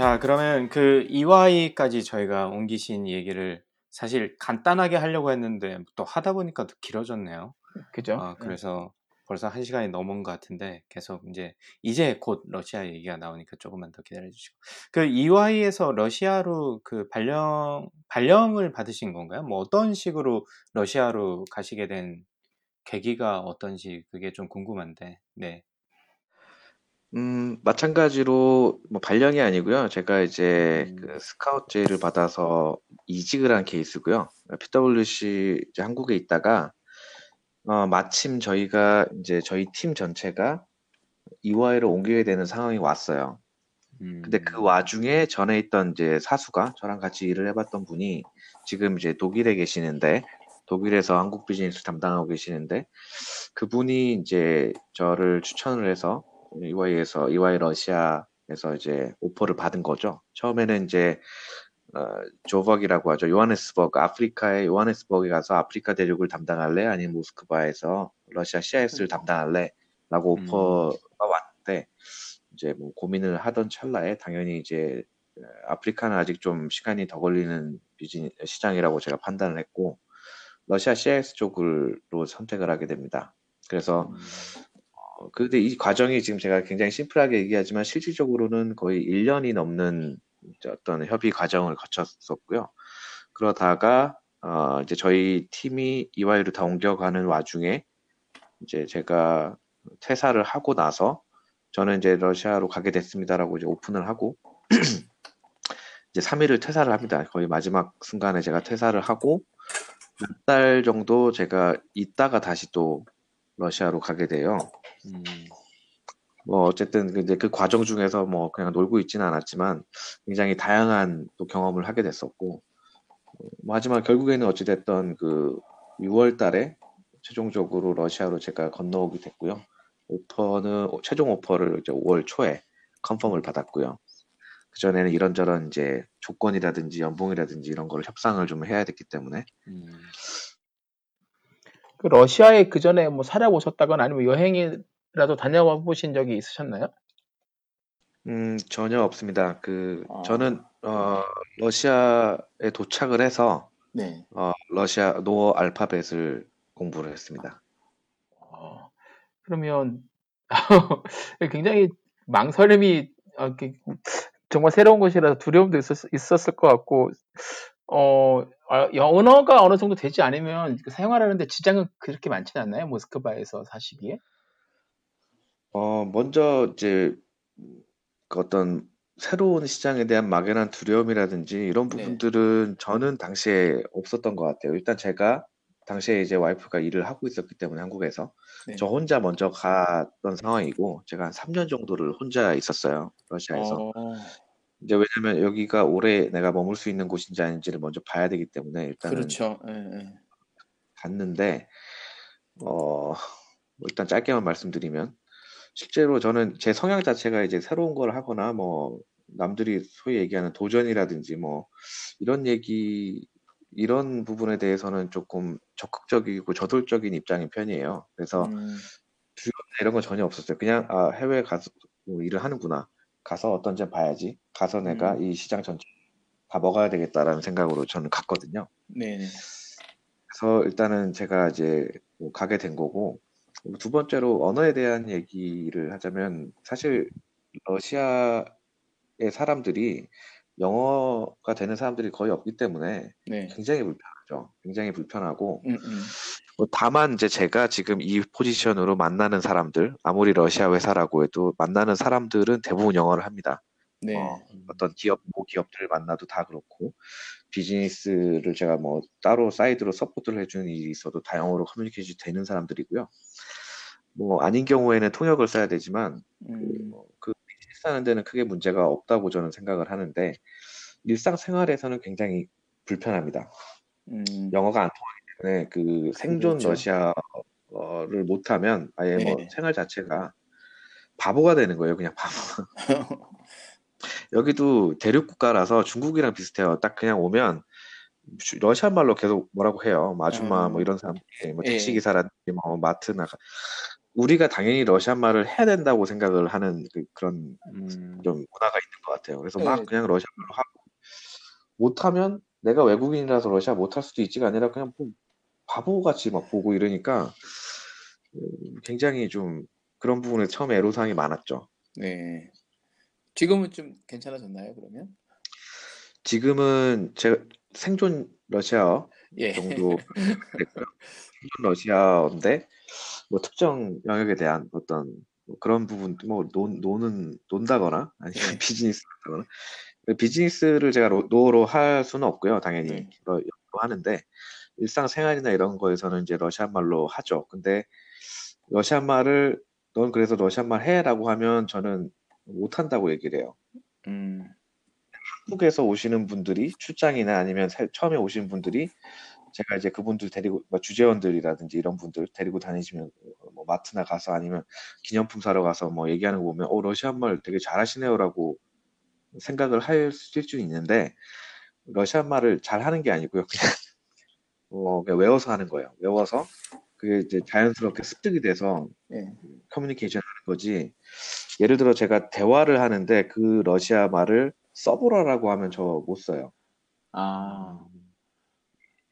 자, 그러면 그 EY까지 저희가 옮기신 얘기를 사실 간단하게 하려고 했는데 또 하다 보니까 더 길어졌네요. 그죠? 아, 그래서 벌써 한 시간이 넘은 것 같은데 계속 이제 이제 곧 러시아 얘기가 나오니까 조금만 더 기다려 주시고 그 EY에서 러시아로 그 발령 발령을 받으신 건가요? 뭐 어떤 식으로 러시아로 가시게 된 계기가 어떤지 그게 좀 궁금한데 네. 음, 마찬가지로 뭐 발령이 아니고요. 제가 이제 음. 그 스카우트 제의를 받아서 이직을 한 케이스고요. PwC 이제 한국에 있다가 어, 마침 저희가 이제 저희 팀 전체가 EY로 옮기게 되는 상황이 왔어요. 음. 근데 그 와중에 전에 있던 이제 사수가 저랑 같이 일을 해봤던 분이 지금 이제 독일에 계시는데 독일에서 한국 비즈니스 담당하고 계시는데 그분이 이제 저를 추천을 해서 EY에서 EY 러시아에서 이제 오퍼를 받은 거죠. 처음에는 이제 어, 조벅이라고 하죠. 요하네스버그 아프리카의 요하네스버그에 가서 아프리카 대륙을 담당할래? 아니면 모스크바에서 러시아 CIS를 담당할래? 라고 음. 오퍼가 왔는데 이제 뭐 고민을 하던 찰나에 당연히 이제 어, 아프리카는 아직 좀 시간이 더 걸리는 비즈니 시장이라고 제가 판단을 했고 러시아 CIS 쪽으로 선택을 하게 됩니다. 그래서 어, 근데 이 과정이 지금 제가 굉장히 심플하게 얘기하지만 실질적으로는 거의 1년이 넘는 어떤 협의 과정을 거쳤었고요. 그러다가 어, 이제 저희 팀이 EY로 다 옮겨가는 와중에 이제 제가 퇴사를 하고 나서 저는 이제 러시아로 가게 됐습니다라고 이제 오픈을 하고 이제 3일을 퇴사를 합니다. 거의 마지막 순간에 제가 퇴사를 하고 몇 달 정도 제가 있다가 다시 또 러시아로 가게 돼요. 음. 뭐 어쨌든 이제 그 과정 중에서 뭐 그냥 놀고 있지는 않았지만 굉장히 다양한 또 경험을 하게 됐었고 어, 뭐 하지만 결국에는 어찌됐던 그 6월 달에 최종적으로 러시아로 제가 건너오게 됐고요. 오퍼는 최종 오퍼를 이제 5월 초에 컨펌을 받았고요. 그 전에는 이런저런 이제 조건이라든지 연봉이라든지 이런 거를 협상을 좀 해야 됐기 때문에 음. 그 러시아에 그 전에 뭐 살아보셨다거나 아니면 여행이라도 다녀와 보신 적이 있으셨나요? 음, 전혀 없습니다. 그 아. 저는 어, 러시아에 도착을 해서 네. 어, 러시아 노어 알파벳을 공부를 했습니다. 어, 그러면 굉장히 망설임이 어, 이렇게 정말 새로운 곳이라서 두려움도 있었, 있었을 것 같고 어, 아, 언어가 어느 정도 되지 않으면 그 생활하는데 지장은 그렇게 많지는 않나요? 모스크바에서 사시기에? 어, 먼저 이제 그 어떤 새로운 시장에 대한 막연한 두려움이라든지 이런 네. 부분들은 저는 당시에 없었던 것 같아요. 일단 제가 당시에 이제 와이프가 일을 하고 있었기 때문에 한국에서 네. 저 혼자 먼저 갔던 상황이고 제가 한 3년 정도를 혼자 있었어요. 러시아에서. 어, 이제 왜냐면 여기가 오래 내가 머물 수 있는 곳인지 아닌지를 먼저 봐야 되기 때문에 일단은 그렇죠. 예, 예. 갔는데 어, 뭐 일단 짧게만 말씀드리면 실제로 저는 제 성향 자체가 이제 새로운 걸 하거나 뭐 남들이 소위 얘기하는 도전이라든지 뭐 이런 얘기 이런 부분에 대해서는 조금 적극적이고 저돌적인 입장인 편이에요. 그래서 음, 두려움이나 이런 건 전혀 없었어요. 그냥 아, 해외 가서 뭐 일을 하는구나. 가서 어떤 점 봐야지. 가서 내가 음. 이 시장 전체 다 먹어야 되겠다라는 생각으로 저는 갔거든요. 네, 네. 그래서 일단은 제가 이제 뭐 가게 된 거고 두 번째로 언어에 대한 얘기를 하자면 사실 러시아의 사람들이 영어가 되는 사람들이 거의 없기 때문에 네. 굉장히 불편하죠. 굉장히 불편하고 음, 음. 뭐 다만 이제 제가 지금 이 포지션으로 만나는 사람들 아무리 러시아 회사라고 해도 만나는 사람들은 대부분 영어를 합니다. 네. 어, 어떤 기업, 모 기업들을 만나도 다 그렇고, 비즈니스를 제가 뭐 따로 사이드로 support를 해주는 일이 있어도 다 영어로 커뮤니케이션이 되는 사람들이고요. 뭐 아닌 경우에는 통역을 써야 되지만, 그, 음, 뭐그 비즈니스 하는 데는 크게 문제가 없다고 저는 생각을 하는데 일상생활에서는 굉장히 불편합니다. 음, 영어가 안 통하기 때문에 그 생존 그렇죠. 러시아를 못하면 아예 뭐 네. 생활 자체가 바보가 되는 거예요. 그냥 바보. 여기도 대륙 국가라서 중국이랑 비슷해요. 딱 그냥 오면 주- 러시아 말로 계속 뭐라고 해요. 뭐 아줌마 뭐 음. 이런 사람들이 뭐 예. 택시 기사라든지 뭐 마트 나가 우리가 당연히 러시아 말을 해야 된다고 생각을 하는 그, 런 음. 좀 문화가 있는 것 같아요. 그래서 막 네. 그냥 러시아 말로 하고 못하면 내가 외국인이라서 러시아 못할 수도 있지가 아니라 그냥 뭐 바보같이 막 보고 이러니까 음, 굉장히 좀 그런 부분에 처음에 애로사항이 많았죠. 네. 지금은 좀 괜찮아졌나요, 그러면? 지금은 제가 생존 러시아어 예. 정도 됐고요. 생존 러시아어인데 뭐 특정 영역에 대한 어떤 뭐 그런 부분 뭐 논, 노는 논다거나 아니면 네. 비즈니스 한다거나 비즈니스를 제가 로- 노로 할 수는 없고요. 당연히 네. 러- 영어로 하는데 일상생활이나 이런 거에서는 이제 러시아 말로 하죠. 근데 러시아 말을 넌 그래서 러시아 말 해라고 하면 저는 못 한다고 얘기를 해요. 음, 한국에서 오시는 분들이 출장이나 아니면 새- 처음에 오신 분들이 제가 이제 그분들 데리고 뭐 주재원들이라든지 이런 분들 데리고 다니시면 뭐 마트나 가서 아니면 기념품 사러 가서 뭐 얘기하는 거 보면 어 러시아 말 되게 잘하시네요라고 생각을 할 수도 있는데 러시아 말을 잘 하는 게 아니고요 그냥 어 그냥 외워서 하는 거예요 외워서 그게 이제 자연스럽게 습득이 돼서 예. 커뮤니케이션 하는 거지. 예를 들어 제가 대화를 하는데 그 러시아 말을 써보라라고 하면 저 못 써요. 아,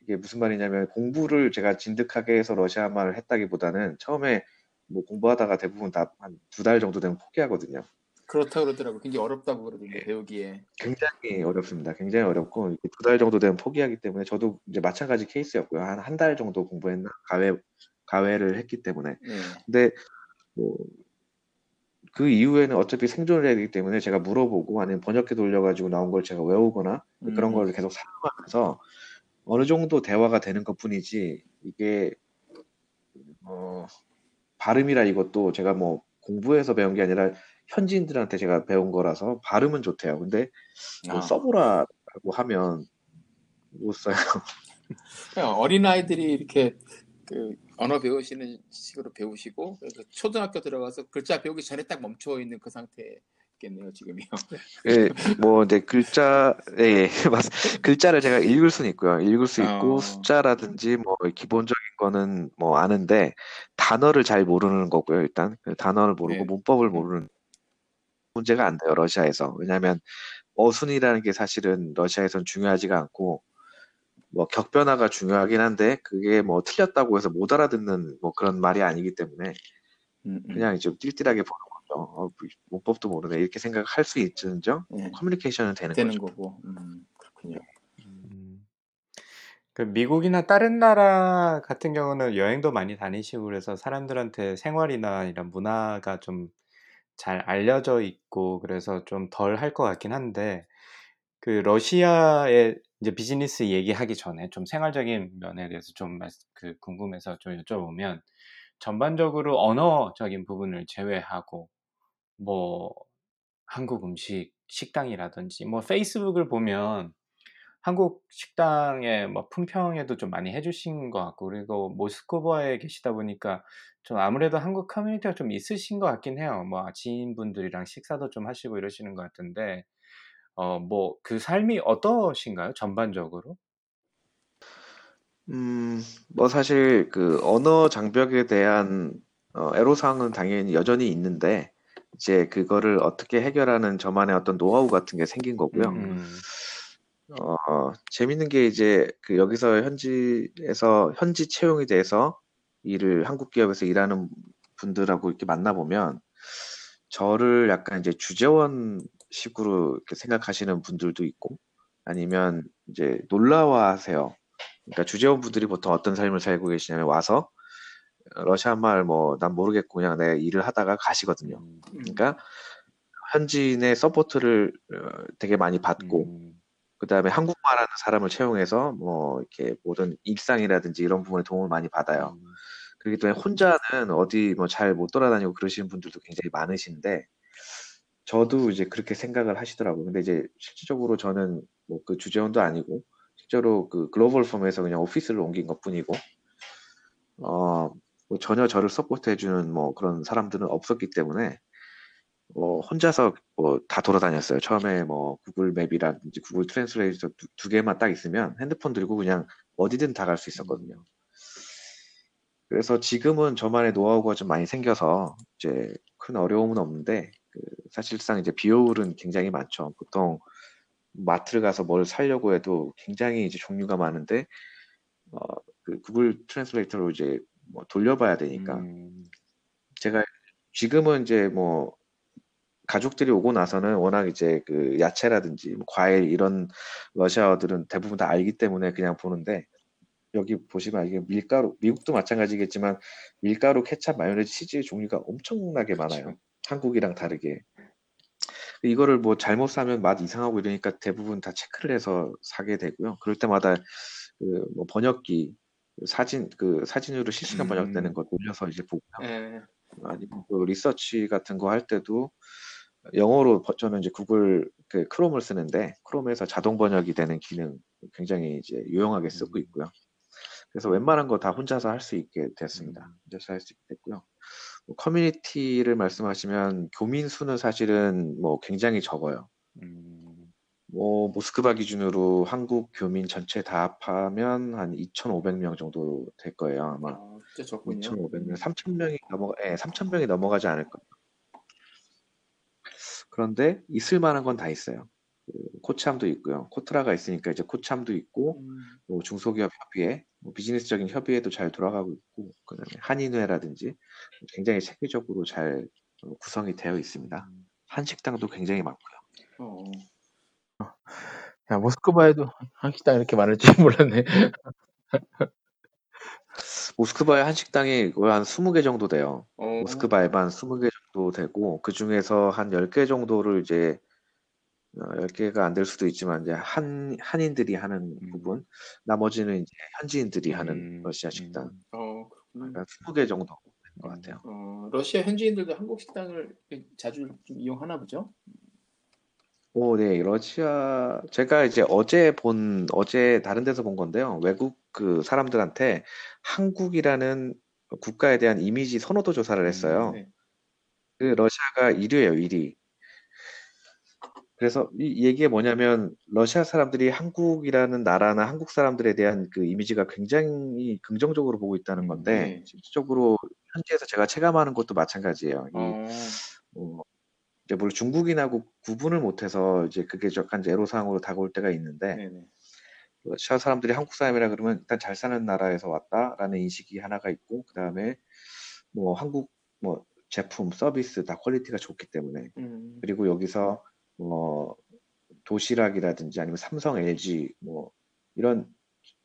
이게 무슨 말이냐면 공부를 제가 진득하게 해서 러시아 말을 했다기보다는 처음에 뭐 공부하다가 대부분 다 한 두 달 정도 되면 포기하거든요. 그렇다 그러더라고. 굉장히 어렵다고 예. 그러던데, 배우기에. 굉장히 어렵습니다. 굉장히 어렵고 두 달 정도 되면 포기하기 때문에 저도 이제 마찬가지 케이스였고요. 한 한 달 정도 공부했나 가외 가외를 했기 때문에. 예. 근데 뭐 그 이후에는 어차피 생존을 해야 되기 때문에 제가 물어보고 아니면 번역기 돌려가지고 나온 걸 제가 외우거나 그런 음. 걸 계속 사용하면서 어느 정도 대화가 되는 것 뿐이지 이게 어 발음이라 이것도 제가 뭐 공부해서 배운 게 아니라 현지인들한테 제가 배운 거라서 발음은 좋대요. 근데 뭐 아. 써보라고 하면 못 써요. 그냥 어린 아이들이 이렇게 그 언어 배우시는 식으로 배우시고 그래서 초등학교 들어가서 글자 배우기 전에 딱 멈춰 있는 그 상태겠네요, 지금이요. 예, 뭐 이제 글자, 예, 예, 맞, 글자를 제가 읽을 수는 있고요. 읽을 수 있고 어. 숫자라든지 뭐 기본적인 거는 뭐 아는데 단어를 잘 모르는 거고요. 일단 그 단어를 모르고 네. 문법을 모르는 문제가 안 돼요. 러시아에서 왜냐하면 어순이라는 게 사실은 러시아에선 중요하지가 않고 뭐 격변화가 중요하긴 한데 그게 뭐 틀렸다고 해서 못 알아듣는 뭐 그런 말이 아니기 때문에 음, 음. 그냥 좀 띨띨하게 보는 거죠. 어, 문법도 모르네 이렇게 생각할 수 있는정 예, 커뮤니케이션은 되는 되는 거죠. 거고. 음, 그렇군요. 음. 그 미국이나 다른 나라 같은 경우는 여행도 많이 다니시고 그래서 사람들한테 생활이나 이런 문화가 좀 잘 알려져 있고 그래서 좀 덜 할 것 같긴 한데 그 러시아의 이제 비즈니스 얘기하기 전에 좀 생활적인 면에 대해서 좀 말- 그 궁금해서 좀 여쭤보면 전반적으로 언어적인 부분을 제외하고 뭐 한국 음식 식당이라든지 뭐 페이스북을 보면 한국 식당의 뭐 품평에도 좀 많이 해주신 것 같고 그리고 모스크바에 계시다 보니까 좀 아무래도 한국 커뮤니티가 좀 있으신 것 같긴 해요. 뭐 지인분들이랑 식사도 좀 하시고 이러시는 것 같은데 어 뭐 그 삶이 어떠신가요? 전반적으로? 음, 뭐 사실 그 언어 장벽에 대한 어, 애로사항은 당연히 여전히 있는데 이제 그거를 어떻게 해결하는 저만의 어떤 노하우 같은 게 생긴 거고요. 음. 음. 어, 재밌는 게 이제 그 여기서 현지에서 현지 채용이 돼서 일을 한국 기업에서 일하는 분들하고 이렇게 만나보면 저를 약간 이제 주재원 식으로 이렇게 생각하시는 분들도 있고 아니면 이제 놀라워 하세요. 그러니까 주재원 분들이 보통 어떤 삶을 살고 계시냐면 와서 러시아 말 뭐 난 모르겠고 그냥 내가 일을 하다가 가시거든요. 음. 그러니까 현지인의 support를 어, 되게 많이 받고 음. 그다음에 한국말하는 사람을 채용해서 뭐 이렇게 모든 일상이라든지 이런 부분에 도움을 많이 받아요. 음. 그렇기 때문에 혼자는 어디 뭐 잘 못 돌아다니고 그러시는 분들도 굉장히 많으신데 저도 이제 그렇게 생각을 하시더라고요. 근데 이제 실질적으로 저는 뭐 그 주재원도 아니고 실제로 그 global firm에서 그냥 오피스를 옮긴 것뿐이고 어, 뭐 전혀 저를 support해주는 뭐 그런 사람들은 없었기 때문에 뭐 혼자서 뭐 다 돌아다녔어요. 처음에 뭐 구글 map이라든지 구글 translator 두, 두 개만 딱 있으면 핸드폰 들고 그냥 어디든 다 갈 수 있었거든요. 그래서 지금은 저만의 노하우가 좀 많이 생겨서 이제 큰 어려움은 없는데 그 사실상 이제 비효율은 굉장히 많죠. 보통 마트를 가서 뭘 사려고 해도 굉장히 이제 종류가 많은데 어, 그 구글 translator로 이제 뭐 돌려봐야 되니까 음. 제가 지금은 이제 뭐 가족들이 오고 나서는 워낙 이제 그 야채라든지 뭐 과일 이런 러시아어들은 대부분 다 알기 때문에 그냥 보는데 여기 보시면 이게 밀가루 미국도 마찬가지겠지만 밀가루, 케찹, 마요네즈, 치즈의 종류가 엄청나게 많아요. 그렇죠. 한국이랑 다르게. 이거를 뭐 잘못 사면 맛 이상하고 이러니까 대부분 다 체크를 해서 사게 되고요. 그럴 때마다 그 뭐 번역기 그 사진 그 사진으로 실시간 음. 번역되는 거 돌려서 이제 보고요. 예. 아니면 또 리서치 같은 거 할 때도 영어로 버- 저는 이제 구글 그 크롬을 쓰는데 크롬에서 자동 번역이 되는 기능 굉장히 이제 유용하게 쓰고 음. 있고요. 그래서 웬만한 거 다 혼자서 할 수 있게 됐습니다. 음. 혼자서 할 수 있게 됐고요. 뭐 커뮤니티를 말씀하시면 교민 수는 사실은 뭐 굉장히 적어요. 음. 뭐 모스크바 기준으로 한국 교민 전체 다 합하면 한 2,500명 정도 될 거예요. 아마 아, 진짜 적군요. 2,500명, 3,000명이 넘어, 예, 3,000명이 넘어가지 않을 거예요. 그런데 있을 만한 건 다 있어요. 그 코참도 있고요. 코트라가 있으니까 이제 코참도 있고, 음, 뭐 중소기업 협의회, 뭐 비즈니스적인 협의회도 잘 돌아가고 있고, 그다음에 한인회라든지 굉장히 체계적으로 잘 어, 구성이 되어 있습니다. 한식당도 굉장히 많고요. 어. 야, 모스크바에도 한식당 이렇게 많을 줄 몰랐네. 모스크바의 한식당이 거의 한 20개 정도 돼요. 어. 모스크바에만 한 20개 정도 되고 그 중에서 한 10개 정도를 이제 어, 10개가 안 될 수도 있지만 이제 한 한인들이 하는 음. 부분, 나머지는 이제 현지인들이 하는 음. 러시아 식당. 음. 어. 그러니까 20개 정도 되는 것 같아요. 어, 러시아 현지인들도 한국 식당을 자주 좀 이용하나 보죠? 오, 네, 러시아 제가 이제 어제 본 어제 다른 데서 본 건데요. 외국 그 사람들한테 한국이라는 국가에 대한 이미지 선호도 조사를 했어요. 네. 그 러시아가 1위예요, 1위. 그래서 이 얘기가 뭐냐면 러시아 사람들이 한국이라는 나라나 한국 사람들에 대한 그 이미지가 굉장히 긍정적으로 보고 있다는 건데 네. 실질적으로 현지에서 제가 체감하는 것도 마찬가지예요. 이 어, 뭐 이제 물론 중국인하고 구분을 못해서 이제 그게 약간 제로상으로 다가올 때가 있는데 네네. 러시아 사람들이 한국 사람이라 그러면 일단 잘 사는 나라에서 왔다라는 인식이 하나가 있고 그 다음에 뭐 한국 뭐 제품 서비스 다 quality가 좋기 때문에 음, 그리고 여기서 뭐 도시락이라든지 아니면 삼성, LG 뭐 이런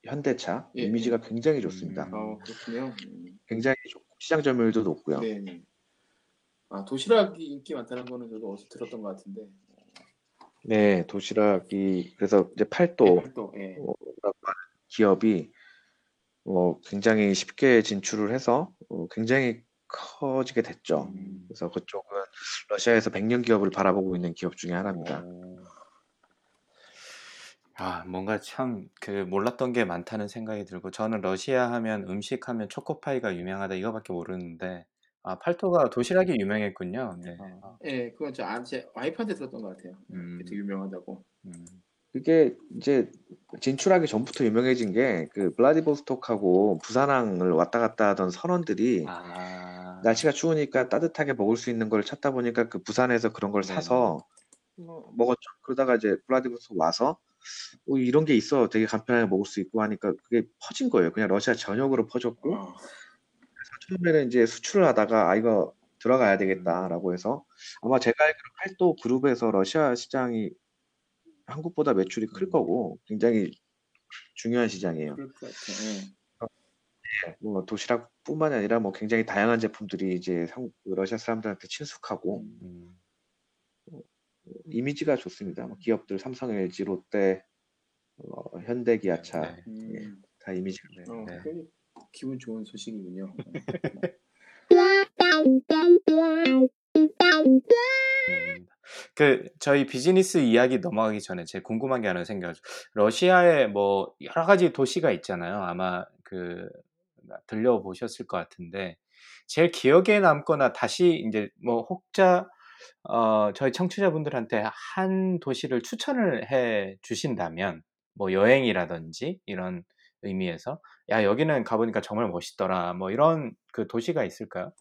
현대차 예, 이미지가 굉장히 좋습니다. 음. 어, 그렇군요. 음, 굉장히 좋고 시장 점유율도 높고요. 네. 아, 도시락이 인기 많다는 거는 저도 어디서 들었던 것 같은데. 네, 도시락이 그래서 이제 팔도 예, 또, 예. 어, 기업이 어, 굉장히 쉽게 진출을 해서 어, 굉장히 커지게 됐죠. 음. 그래서 그쪽은 러시아에서 100년 기업을 바라보고 있는 기업 중에 하나입니다. 오. 아, 뭔가 참 그 몰랐던 게 많다는 생각이 들고 저는 러시아 하면 음식 하면 초코파이가 유명하다 이거밖에 모르는데 아, 팔토가 도시락이 유명했군요. 네. 아, 예, 그건 저 아, 제 와이프한테 들었던 것 같아요. 음. 되게 유명하다고. 음. 그게 이제 진출하기 전부터 유명해진 게 그 블라디보스톡하고 부산항을 왔다 갔다 하던 선원들이 아. 날씨가 추우니까 따뜻하게 먹을 수 있는 걸 찾다 보니까 그 부산에서 그런 걸 네네. 사서 어, 먹었죠. 그러다가 이제 블라디보스톡 와서 어, 이런 게 있어 되게 간편하게 먹을 수 있고 하니까 그게 퍼진 거예요. 그냥 러시아 전역으로 퍼졌고 어, 처음에는 이제 수출을 하다가 아 이거 들어가야 되겠다라고 해서 아마 제가 알기로 팔도 그룹에서 러시아 시장이 한국보다 매출이 클 음. 거고 굉장히 중요한 시장이에요. 그럴 것 같아요. 예. 뭐 도시락뿐만이 아니라 뭐 굉장히 다양한 제품들이 이제 러시아 사람들한테 친숙하고 음. 이미지가 좋습니다. 뭐 기업들 삼성, LG, 롯데, 어, 현대, 기아차 네. 음, 다 이미지가 네. 어, 네. 기분 좋은 소식이군요. 네. 그 저희 비즈니스 이야기 넘어가기 전에 제가 궁금한 게 하나 생겨가지고 러시아에 뭐 여러 가지 도시가 있잖아요. 아마 그 들려보셨을 것 같은데 제일 기억에 남거나 다시 이제 뭐 혹자 어, 저희 청취자분들한테 한 도시를 추천을 해 주신다면 뭐 여행이라든지 이런 의미에서 야 여기는 가보니까 정말 멋있더라 뭐 이런 그 도시가 있을까요?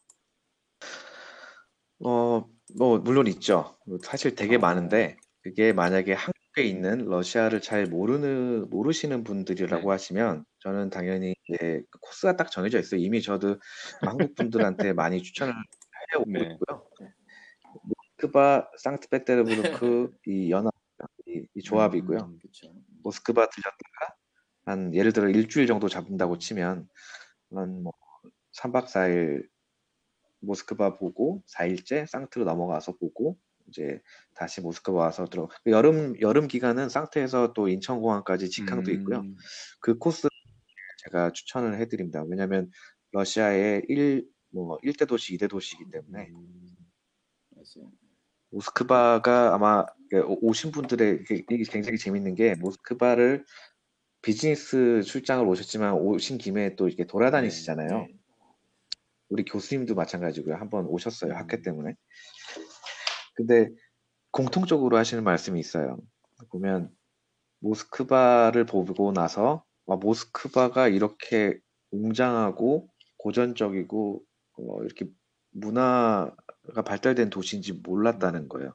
어, 뭐 물론 있죠. 사실 되게 어. 많은데 그게 만약에 한 국에 있는 러시아를 잘 모르는 모르시는 분들이라고 네. 하시면 저는 당연히 이제 코스가 딱 정해져 있어요. 이미 저도 한국 분들한테 많이 추천을 해 오고 네. 있고요. 모스크바, 상트페테르부르크 이 연합 이, 이 조합이고요. 음, 그쵸. 모스크바 들렸다가 한 예를 들어 일주일 정도 잡는다고 치면 한뭐 3박 4일 모스크바 보고 4일째 상트로 넘어가서 보고 이제 다시 모스크바 와서 들어 여름 여름 기간은 상트에서 또 인천공항까지 직항도 있고요. 음, 그 코스 제가 추천을 해드립니다. 왜냐하면 러시아의 1, 뭐 1대 도시, 2대 도시이기 때문에 음. 모스크바가 아마 오- 오신 분들의 이게 굉장히 재밌는 게 모스크바를 비즈니스 출장을 오셨지만 오신 김에 또 이렇게 돌아다니시잖아요. 네, 우리 교수님도 마찬가지고요. 한번 오셨어요. 음. 학회 때문에. 근데 공통적으로 하시는 말씀이 있어요. 보면 모스크바를 보고 나서 아, 모스크바가 이렇게 웅장하고 고전적이고 어, 이렇게 문화가 발달된 도시인지 몰랐다는 거예요.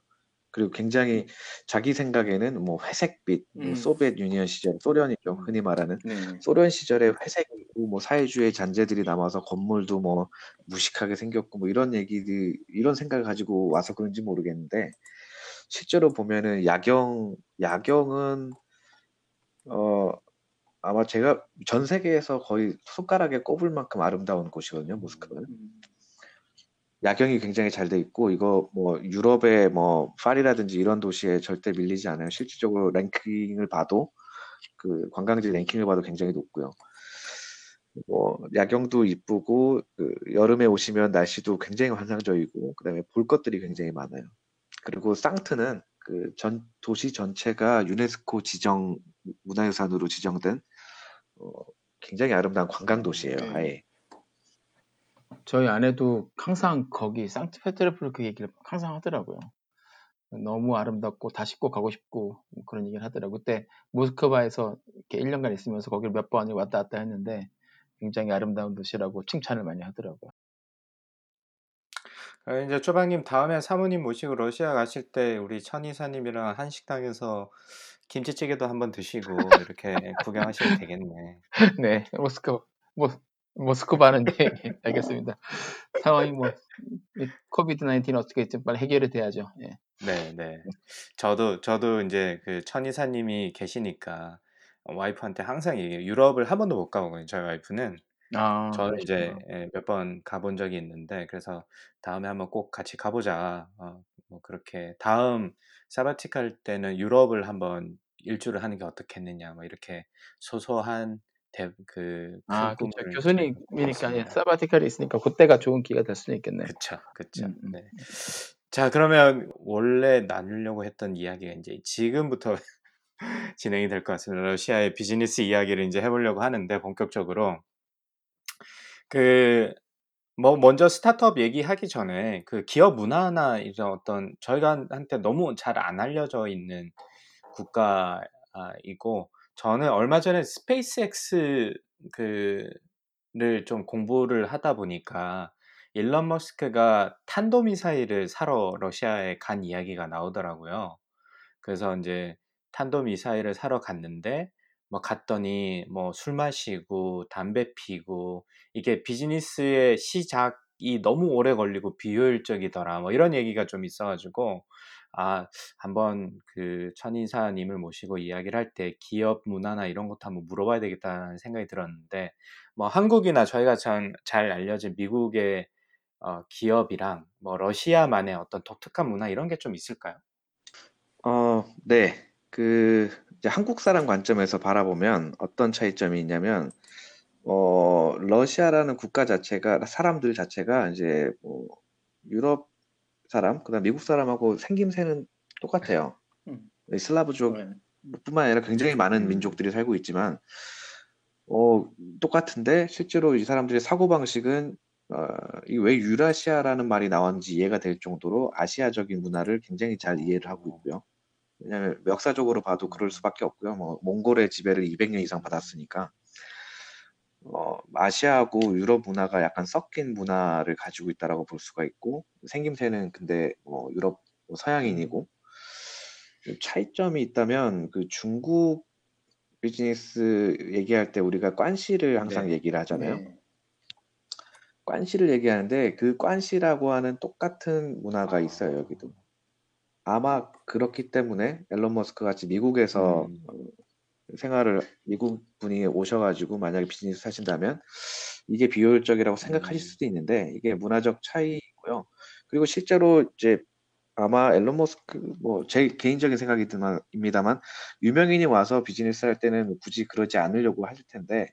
그리고 굉장히 자기 생각에는 뭐 회색빛, 뭐 음. 소비에트 유니언 시절, 소련이죠. 흔히 말하는 네. 소련 시절에 회색이고 뭐 사회주의 잔재들이 남아서 건물도 뭐 무식하게 생겼고 뭐 이런 얘기들 이런 생각을 가지고 와서 그런지 모르겠는데 실제로 보면은 야경 야경은 어 아마 제가 전 세계에서 거의 손가락에 꼽을 만큼 아름다운 곳이거든요 모스크바는 음. 야경이 굉장히 잘 돼 있고 이거 뭐 유럽의 뭐 파리라든지 이런 도시에 절대 밀리지 않아요 실질적으로 랭킹을 봐도 그 관광지 랭킹을 봐도 굉장히 높고요. 뭐 야경도 이쁘고 그 여름에 오시면 날씨도 굉장히 환상적이고 그다음에 볼 것들이 굉장히 많아요. 그리고 상트는 그 전 도시 전체가 유네스코 지정 문화유산으로 지정된 어, 굉장히 아름다운 관광 도시예요. 네. 아예. 저희 아내도 항상 거기 상트페테르부르크 얘기를 항상 하더라고요. 너무 아름답고 다시 꼭 가고 싶고 뭐 그런 얘기를 하더라고요. 그때 모스크바에서 이렇게 1년간 있으면서 거기를 몇 번 왔다 갔다 했는데 굉장히 아름다운 도시라고 칭찬을 많이 하더라고요. 아, 이제 초방님 다음에 사모님 모시고 러시아 가실 때 우리 천이사님이랑 한식당에서 김치찌개도 한번 드시고 이렇게 구경하시면 되겠네. 네, 모스크바, 모, 모스크바는 네, 알겠습니다. 상황이 뭐 코비드 19 어떻게 좀 빨리 해결이 돼야죠. 예. 네, 네. 저도 저도 이제 그 천이사님이 계시니까 와이프한테 항상 얘기해요. 유럽을 한 번도 못 가보거든요. 저희 와이프는. 아, 저는 이제 그러시구나. 몇번 가본 적이 있는데 그래서 다음에 한번 꼭 같이 가보자. 어, 뭐 그렇게 다음 사바티칼 때는 유럽을 한번 일주를 하는 게 어떻겠느냐. 뭐 이렇게 소소한 대, 그 아, 큰 그쵸. 교수님이니까 예. 사바티칼이 있으니까 그때가 좋은 기회가 될 수는 있겠네요. 그쵸. 음, 음. 네. 자, 그러면 원래 나누려고 했던 이야기가 이제 지금부터 진행이 될 것 같습니다. 러시아의 비즈니스 이야기를 이제 해보려고 하는데 본격적으로 그 뭐 먼저 스타트업 얘기하기 전에 그 기업 문화나 이런 어떤 저희가 한테 너무 잘 안 알려져 있는 국가이고 저는 얼마 전에 스페이스X 그를 좀 공부를 하다 보니까 일론 머스크가 탄도 미사일을 사러 러시아에 간 이야기가 나오더라고요. 그래서 이제 탄도 미사일을 사러 갔는데 뭐 갔더니 뭐 술 마시고 담배 피고 이게 비즈니스의 시작이 너무 오래 걸리고 비효율적이더라 뭐 이런 얘기가 좀 있어가지고 아 한번 그 천인사님을 모시고 이야기를 할 때 기업 문화나 이런 것도 한번 물어봐야 되겠다는 생각이 들었는데 뭐 한국이나 저희가 전 잘 알려진 미국의 어, 기업이랑 뭐 러시아만의 어떤 독특한 문화 이런 게 좀 있을까요? 어, 네. 그 한국 사람 관점에서 바라보면 어떤 차이점이 있냐면 어, 러시아라는 국가 자체가 사람들 자체가 이제 뭐 유럽 사람, 그다음 미국 사람하고 생김새는 똑같아요. 음. 슬라브족뿐만 아니라 굉장히 많은 음. 민족들이 살고 있지만 어, 똑같은데 실제로 이 사람들의 사고 방식은 어, 이왜 유라시아라는 말이 나왔는지 이해가 될 정도로 아시아적인 문화를 굉장히 잘 이해를 하고 있고요. 왜냐하면 역사적으로 봐도 그럴 수밖에 없고요. 뭐 몽골의 지배를 200년 이상 받았으니까 어, 아시아하고 유럽 문화가 약간 섞인 문화를 가지고 있다라고 볼 수가 있고 생김새는 근데 뭐 유럽 뭐 서양인이고 차이점이 있다면 그 중국 비즈니스 얘기할 때 우리가 관시를 항상 네. 얘기를 하잖아요. 네. 관시를 얘기하는데 그 관시라고 하는 똑같은 문화가 있어요 여기도. 아마 그렇기 때문에 앨런 머스크 같이 미국에서 음. 어, 생활을 미국 분이 오셔가지고 만약에 비즈니스 하신다면 이게 비효율적이라고 생각하실 음. 수도 있는데 이게 문화적 차이고요. 그리고 실제로 이제 아마 앨런 머스크 뭐 제 개인적인 생각입니다만 유명인이 와서 비즈니스 할 때는 굳이 그러지 않으려고 하실 텐데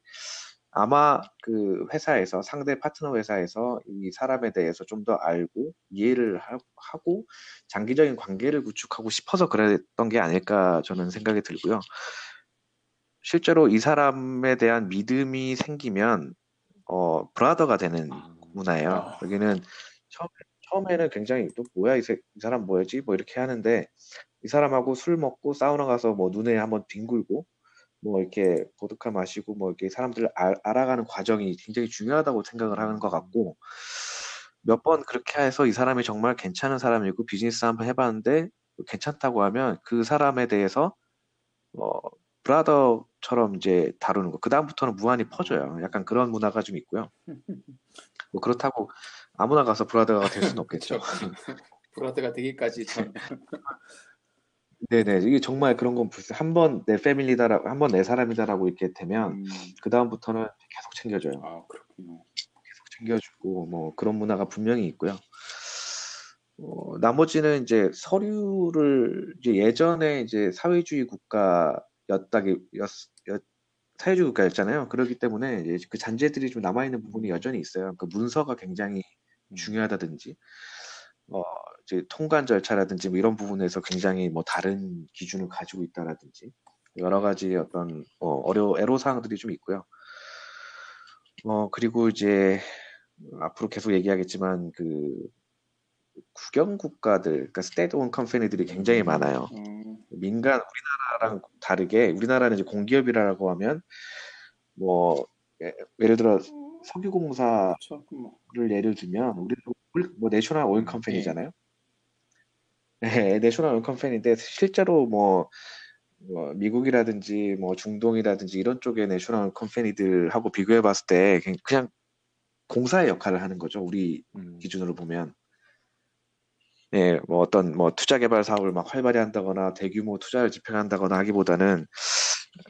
아마 그 회사에서 상대 파트너 회사에서 이 사람에 대해서 좀 더 알고 이해를 하- 하고 장기적인 관계를 구축하고 싶어서 그랬던 게 아닐까 저는 생각이 들고요. 실제로 이 사람에 대한 믿음이 생기면 어 브라더가 되는 문화예요. 아. 여기는 처음, 처음에는 굉장히 또 뭐야 이, 새- 이 사람 뭐였지 뭐 이렇게 하는데 이 사람하고 술 먹고 사우나 가서 뭐 눈에 한번 뒹굴고 뭐 이렇게 보드카 마시고 뭐 이렇게 사람들을 알, 알아가는 과정이 굉장히 중요하다고 생각을 하는 것 같고 몇 번 그렇게 해서 이 사람이 정말 괜찮은 사람이고 비즈니스 한번 해봤는데 괜찮다고 하면 그 사람에 대해서 어 브라더 처럼 이제 다루는 거. 그 다음부터는 무한히 퍼져요. 약간 그런 문화가 좀 있고요. 뭐 그렇다고 아무나 가서 브라더가 될 수는 없겠죠. 브라더가 되기까지 참 네네. 이게 정말 그런 건 불쌍. 한번 내 패밀리다라고, 한 번 내 사람이다라고 이렇게 되면 음, 그 다음부터는 계속 챙겨줘요. 아 그렇군요. 계속 챙겨주고 뭐 그런 문화가 분명히 있고요. 어, 나머지는 이제 서류를 이제 예전에 이제 사회주의 국가 였다기 였, 였, 사회주의 국가였잖아요. 그렇기 때문에 이제 그 잔재들이 좀 남아 있는 부분이 여전히 있어요. 그 문서가 굉장히 음. 중요하다든지 어, 이제 통관 절차라든지 뭐 이런 부분에서 굉장히 뭐 다른 기준을 가지고 있다라든지 여러 가지 어떤 어, 어려 애로 사항들이 좀 있고요. 어 그리고 이제 앞으로 계속 얘기하겠지만 그 국영 국가들, 그러니까 state-owned company들이 굉장히 많아요. 음, 민간 우리나라랑 다르게 우리나라는 이제 공기업이라고 하면 뭐 예, 예를 들어 석유공사를 그렇죠. 뭐, 예를 들면 우리도 올- 뭐 national oil company잖아요. 네, national oil company인데 실제로 뭐, 뭐 미국이라든지 뭐 중동이라든지 이런 쪽의 national company들하고 비교해 봤을 때 그냥- 그냥 공사의 역할을 하는 거죠. 우리 음. 기준으로 보면 예, 뭐 어떤 뭐 투자 개발 사업을 막 활발히 한다거나 대규모 투자를 집행한다거나 하기보다는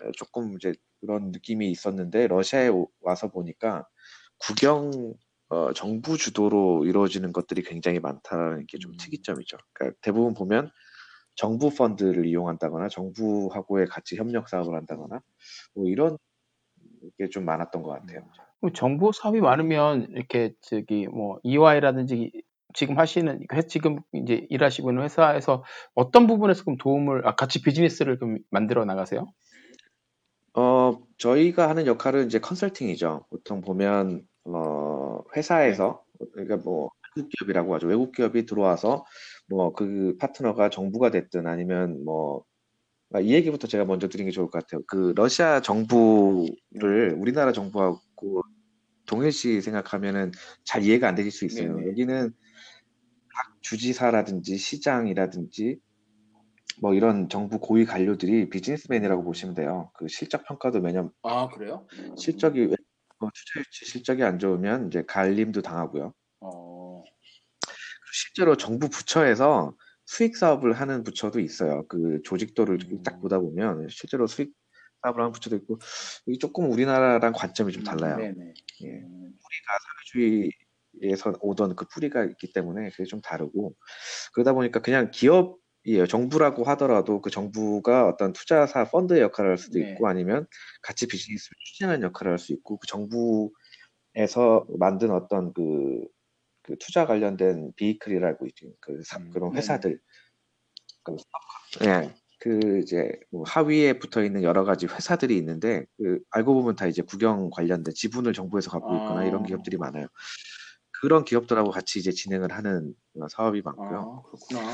어, 조금 이제 그런 느낌이 있었는데 러시아에 오- 와서 보니까 국영 어, 정부 주도로 이루어지는 것들이 굉장히 많다는 게좀 음. 특이점이죠. 그러니까 대부분 보면 정부 펀드를 이용한다거나 정부하고의 같이 협력 사업을 한다거나 뭐 이런 게 좀 많았던 것 같아요. 그럼 정보 사업이 많으면 이렇게 저기 뭐 EY라든지 지금 하시는 회- 지금 이제 일하시고 있는 회사에서 어떤 부분에서 그럼 도움을 아, 같이 비즈니스를 그럼 만들어 나가세요? 어, 저희가 하는 역할은 이제 컨설팅이죠. 보통 보면, 어, 회사에서, 그러니까 뭐, 외국 기업이라고 하죠. 외국 기업이 들어와서, 뭐, 그 파트너가 정부가 됐든 아니면 뭐, 아, 이 얘기부터 제가 먼저 드리는 게 좋을 것 같아요. 그, 러시아 정부를 우리나라 정부하고 동일시 생각하면은 잘 이해가 안 되실 수 있어요. 네네. 여기는 각 주지사라든지 시장이라든지 뭐 이런 정부 고위 관료들이 비즈니스맨이라고 보시면 돼요. 그 실적 평가도 매년 아 그래요? 실적이 왜- 어, 투자 유치 실적이 안 좋으면 이제 갈림도 당하고요. 어, 실제로 정부 부처에서 수익 사업을 하는 부처도 있어요. 그 조직도를 이렇게 딱 음. 보다 보면 실제로 수익 사업을 하는 부처도 있고 이게 조금 우리나라랑 관점이 좀 달라요. 네네. 예. 음, 사회주의 에서 오던 그 뿌리가 있기 때문에 그게 좀 다르고 그러다 보니까 그냥 기업이에요. 정부라고 하더라도 그 정부가 어떤 투자사 펀드의 역할을 할 수도 네. 있고 아니면 같이 비즈니스를 추진하는 역할을 할 수 있고 그 정부에서 만든 어떤 그 그 투자 관련된 비이클이라고 있죠. 그 사- 음, 그런 네네. 회사들. 그 예, 그 이제 뭐 하위에 붙어 있는 여러 가지 회사들이 있는데 그 알고 보면 다 이제 국영 관련된 지분을 정부에서 갖고 있거나 이런 아. 기업들이 많아요. 그런 기업들하고 같이 이제 진행을 하는 어, 사업이 많고요. 아, 그렇구나.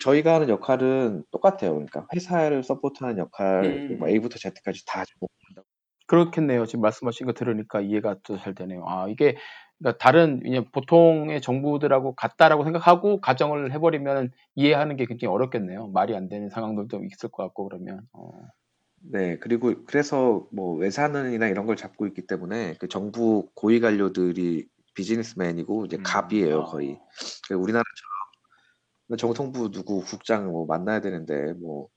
저희가 하는 역할은 똑같아요. 그러니까 회사를 서포트하는 역할, 음. 뭐 A부터 Z까지 다 적용한다고. 그렇겠네요. 지금 말씀하신 거 들으니까 이해가 또 잘 되네요. 아, 이게 그러니까 다른 그냥 보통의 정부들하고 같다라고 생각하고 가정을 해버리면 이해하는 게 굉장히 어렵겠네요. 말이 안 되는 상황들도 있을 것 같고 그러면. 어. 네, 그리고 그래서 뭐 외산은이나 이런 걸 잡고 있기 때문에 그 정부 고위 관료들이 비즈니스맨이고 이제 음, 갑이에요 아. 거의. 그 우리나라처럼 정통부 누구 국장 뭐 만나야 되는데 뭐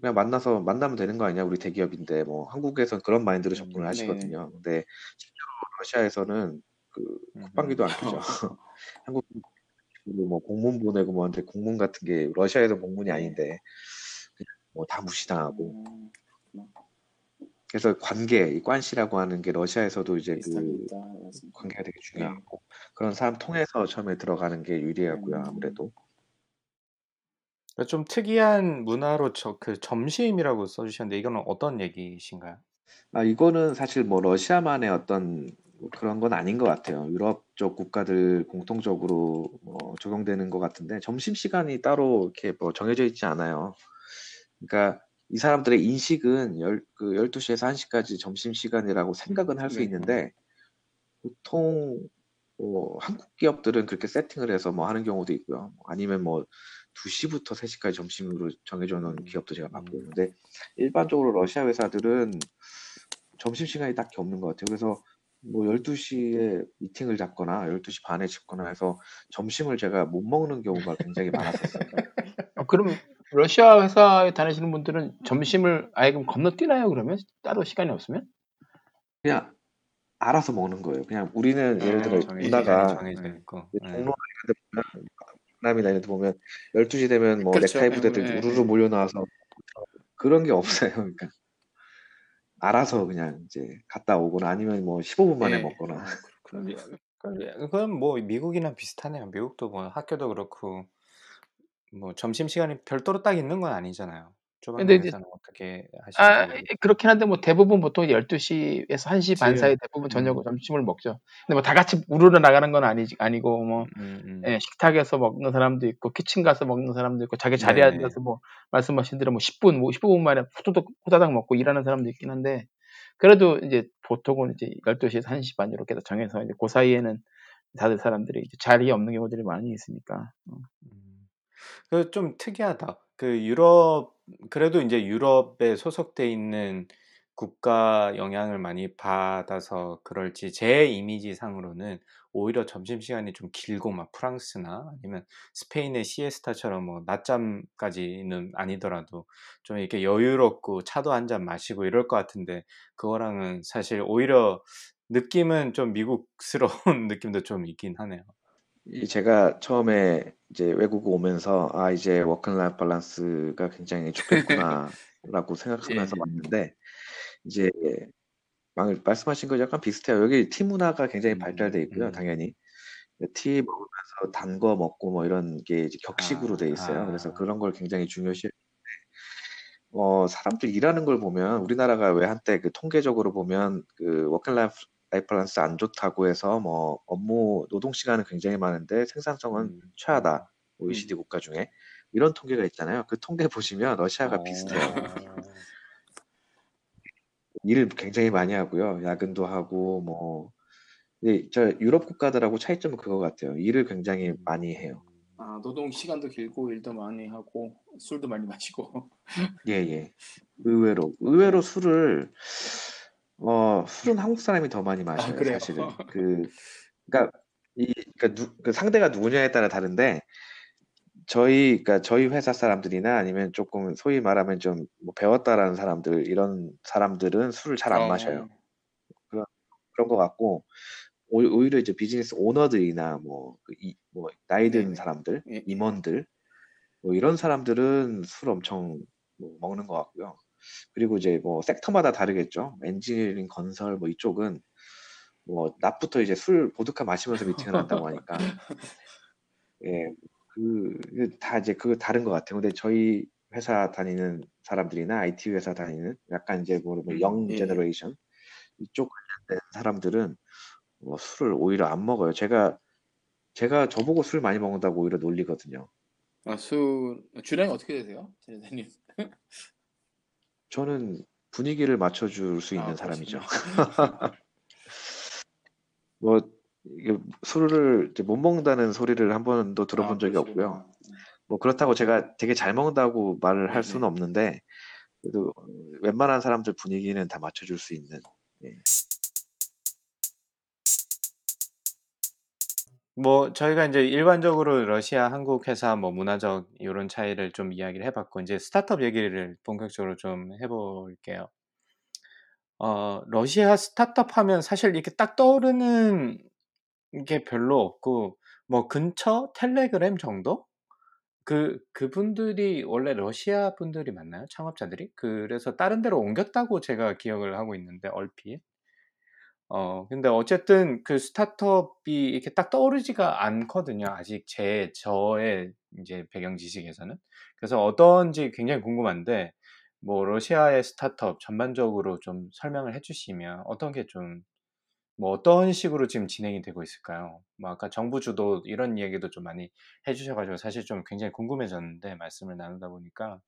그냥 만나서 만나면 되는 거 아니야? 우리 대기업인데 뭐 한국에선 그런 마인드로 접근을 네. 하시거든요. 근데 실제로 러시아에서는 그 국방비도 안 주죠. 한국 뭐 공문 보내고 뭐한테 공문 같은 게 러시아에서 공문이 아닌데 뭐 다 무시당하고. 음, 그래서 관계 이 관시라고 하는 게 러시아에서도 이제 그. 관계가 되게 중요하고. 그런 사람 통해서 처음에 들어가는 게 유리하고요 음. 아무래도. 그러니까 좀 특이한 문화로 저 그 점심이라고 써주셨는데 이거는 어떤 얘기신가요? 아 이거는 사실 뭐 러시아만의 어떤 뭐 그런 건 아닌 것 같아요. 유럽 쪽 국가들 공통적으로 뭐 적용되는 것 같은데 점심 시간이 따로 이렇게 뭐 정해져 있지 않아요 그러니까 이 사람들의 인식은 열, 그 12시에서 1시까지 점심 시간이라고 생각은 할수 네. 있는데 보통 뭐 한국 기업들은 그렇게 세팅을 해서 뭐 하는 경우도 있고요. 뭐 아니면 뭐 2시부터 3시까지 점심으로 정해져 놓은 음, 기업도 제가 봤고요. 음. 근데 일반적으로 러시아 회사들은 점심 시간이 딱히 없는 것 같아요. 그래서 뭐 12시에 미팅을 잡거나 12시 반에 잡거나 해서 점심을 제가 못 먹는 경우가 굉장히 많았었어요. 어, 그럼 러시아 회사에 다니시는 분들은 점심을 아예 그럼 건너뛰나요? 그러면 따로 시간이 없으면? 그냥 알아서 먹는 거예요. 그냥 우리는 예를 들어 아, 정해진 문화가 정해져 있고. 네. 종로나 이런 데 보면 베트남이나 이런 데 보면 12시 되면 뭐 그렇죠. 넥타이 부대들 네, 우르르 몰려 나와서 그런 게 없어요. 그러니까 알아서 그냥 이제 갔다 오거나 아니면 뭐 15분 만에 네. 먹거나 아. 그럼 그건 뭐 미국이랑 비슷하네요. 미국도 뭐 학교도 그렇고 뭐 점심 시간이 별도로 딱 있는 건 아니잖아요. 근데 이제- 어떻게 아, 모르겠어요. 그렇긴 한데 뭐 대부분 보통 12시에서 1시 반 사이 대부분 저녁 음. 점심을 먹죠. 근데 뭐 다 같이 우르르 나가는 건 아니지 아니고 뭐 음, 음. 예, 식탁에서 먹는 사람도 있고 키친 가서 먹는 사람도 있고 자기 자리에 네네. 앉아서 뭐 말씀하신 대로 뭐 10분 뭐 15분 만에 후두둑 후다닥 먹고 일하는 사람도 있긴 한데 그래도 이제 보통은 이제 12시에서 1시 반 이렇게 정해서 이제 그 사이에는 다들 사람들이 이제 자리에 없는 경우들이 많이 있으니까. 어. 음. 그 좀 특이하다. 그 유럽 그래도 이제 유럽에 소속돼 있는 국가 영향을 많이 받아서 그럴지 제 이미지 상으로는 오히려 점심시간이 좀 길고 막 프랑스나 아니면 스페인의 시에스타처럼 뭐 낮잠까지는 아니더라도 좀 이렇게 여유롭고 차도 한잔 마시고 이럴 것 같은데 그거랑은 사실 오히려 느낌은 좀 미국스러운 느낌도 좀 있긴 하네요. 이 제가 처음에 이제 외국 오면서 아 이제 work-life balance가 굉장히 좋겠구나라고 생각하면서 예. 왔는데 이제 막- 말씀하신 거 약간 비슷해요. 여기 tea 문화가 굉장히 음, 발달돼 있고요, 음. 당연히. tea 먹으면서 단 거 먹고 뭐 이런 게 이제 격식으로 아, 돼 있어요. 그래서 아. 그런 걸 굉장히 중요시. 어, 사람들 일하는 걸 보면 우리나라가 왜 한때 그 통계적으로 보면 그 work-life balance 안 좋다고 해서 뭐 업무 노동 시간은 굉장히 많은데 생산성은 음, 최하다. OECD 국가 중에 이런 통계가 있잖아요. 그 통계 보시면 러시아가 어. 비슷해요. 일을 굉장히 많이 하고요. 야근도 하고 뭐 네, 저 유럽 국가들하고 차이점은 그거 같아요. 일을 굉장히 많이 해요. 아, 노동 시간도 길고 일도 많이 하고 술도 많이 마시고. 예, 예. 의외로 의외로 술을 어, 술은 한국 사람이 더 많이 마셔요, 그래요? 사실은. 그 그러니까 이 그러니까 누, 그 상대가 누구냐에 따라 다른데 저희 그러니까 저희 회사 사람들이나 아니면 조금 소위 말하면 좀뭐 배웠다라는 사람들 이런 사람들은 술을 잘안 어. 마셔요. 그런 것 같고 오- 오히려 이제 비즈니스 오너들이나 뭐, 그 이, 뭐 나이 든 네네. 사람들, 예, 예. 임원들 뭐 이런 사람들은 술 엄청 뭐 먹는 것 같고요. 그리고 이제 뭐 섹터마다 다르겠죠. 엔지니어링, 건설 뭐 이쪽은 뭐 낮부터 이제 술 보드카 마시면서 미팅을 한다고 하니까 예, 그 다 이제 그 다른 것 같아요. 근데 저희 회사 다니는 사람들이나 IT 회사 다니는 약간 이제 뭐 young 예. generation 이쪽 관련된 사람들은 뭐 술을 오히려 안 먹어요. 제가 제가 저보고 술 많이 먹는다고 오히려 놀리거든요. 아, 술 주량이 어떻게 되세요, 대리님? 저는 분위기를 맞춰줄 수 있는 아, 사람이죠. 뭐 이게 술을 이제 못 먹는다는 소리를 한 번도 들어본 아, 적이 그러시구나. 없고요. 뭐 그렇다고 제가 되게 잘 먹는다고 말을 할 네네. 수는 없는데 그래도 웬만한 사람들 분위기는 다 맞춰줄 수 있는 예. 뭐 저희가 이제 일반적으로 러시아 한국 회사 뭐 문화적 요런 차이를 좀 이야기를 해 봤고 인제 스타트업 얘기를 본격적으로 좀 해 볼게요. 어 러시아 스타트업 하면 사실 이렇게 딱 떠오르는 게 별로 없고 뭐 근처 텔레그램 정도? 그 그분들이 원래 러시아 분들이 맞나요? 창업자들이? 그래서 다른 데로 옮겼다고 제가 기억을 하고 있는데 얼핏. 어 근데 어쨌든 그 스타트업이 이렇게 딱 떠오르지가 않거든요. 아직 제 저의 인제 배경 지식에서는. 그래서 어떤지 굉장히 궁금한데 뭐 러시아의 스타트업 전반적으로 좀 설명을 해 주시면 어떤 게 좀 뭐 어떤 식으로 지금 진행이 되고 있을까요? 뭐 아까 정부 주도 이런 이야기도 좀 많이 해 주셔 가지고 사실 좀 굉장히 궁금해졌는데 말씀을 나누다 보니까.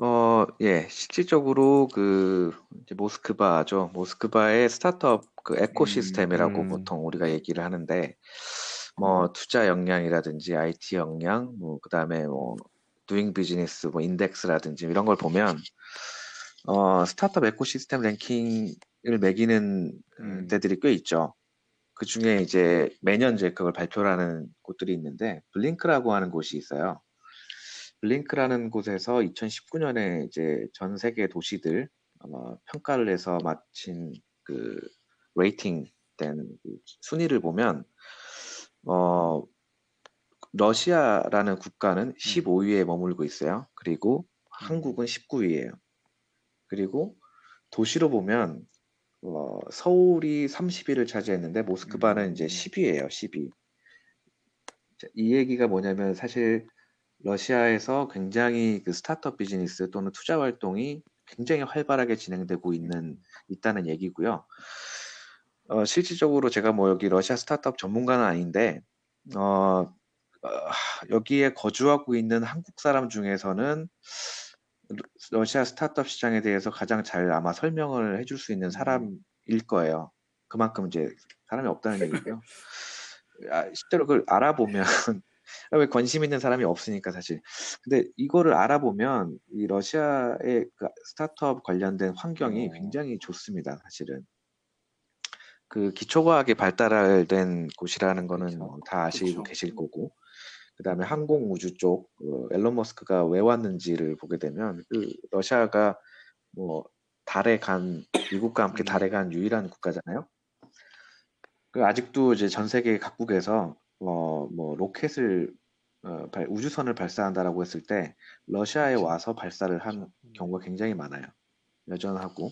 어 예. 실질적으로 그 이제 모스크바죠. 모스크바의 스타트업 그음 에코시스템이라고 음. 보통 우리가 얘기를 하는데 뭐 투자 역량이라든지 IT 역량 뭐 그다음에 뭐 doing business 뭐 인덱스라든지 이런 걸 보면 어 스타트업 ecosystem 랭킹을 매기는 어 음. 데들이 꽤 있죠. 그 중에 이제 매년 이제 그걸 발표를 하는 곳들이 있는데 블링크라고 하는 곳이 있어요. 블링크라는 곳에서 2019년에 이제 전 세계 도시들 아마 평가를 해서 마친 그 rating된 그 순위를 보면 어 러시아라는 국가는 음. 15위에 머물고 있어요. 그리고 음. 한국은 19위예요. 그리고 도시로 보면 어 서울이 30위를 차지했는데 모스크바는 이제 음. 10위예요, 10위. 자이 얘기가 뭐냐면 사실 러시아에서 굉장히 그 스타트업 비즈니스 또는 투자 활동이 굉장히 활발하게 진행되고 음. 있는 있다는 얘기고요. 어 실질적으로 제가 뭐 여기 러시아 스타트업 전문가는 아닌데 어어 여기에 거주하고 있는 한국 사람 중에서는 러 러시아 스타트업 시장에 대해서 가장 잘 아마 설명을 해줄 수 있는 음. 사람일 거예요. 그만큼 이제 사람이 없다는 얘기고요. 아 실제로 그걸 알아보면 왜 관심 있는 사람이 없으니까 사실. 근데 이거를 알아보면 이 러시아의 그 스타트업 관련된 환경이 어. 굉장히 좋습니다, 사실은. 그 기초과학이 발달된 곳이라는 거는. 뭐다 아시고 그쵸. 계실 거고 그다음에 항공 우주 쪽그 앨런 머스크가 왜 왔는지를 보게 되면 그 러시아가 뭐 달에 간 미국과 함께 음. 달에 간 유일한 국가잖아요. 그 아직도 이제 전 세계 각국에서 어 뭐 로켓을 어 발 우주선을 발사한다라고 했을 때 러시아에 그쵸. 와서 발사를 한 그쵸. 음. 경우가 굉장히 많아요. 여전하고.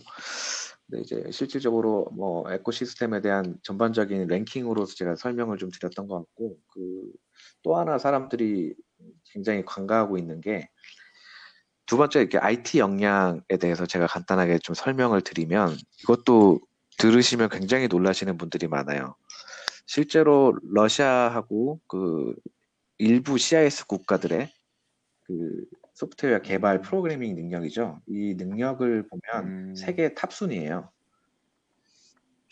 근데 이제 실질적으로 뭐 에코시스템에 대한 전반적인 랭킹으로서 제가 설명을 좀 드렸던 것 같고 그 또 하나 사람들이 굉장히 관가하고 있는 게 두 번째 이렇게 IT 역량에 대해서 제가 간단하게 좀 설명을 드리면 이것도 들으시면 굉장히 놀라시는 분들이 많아요. 실제로 러시아하고 그 일부 CIS 국가들의 그 소프트웨어 개발 음. 프로그래밍 능력이죠. 이 능력을 보면 음. 세계 top 순위예요.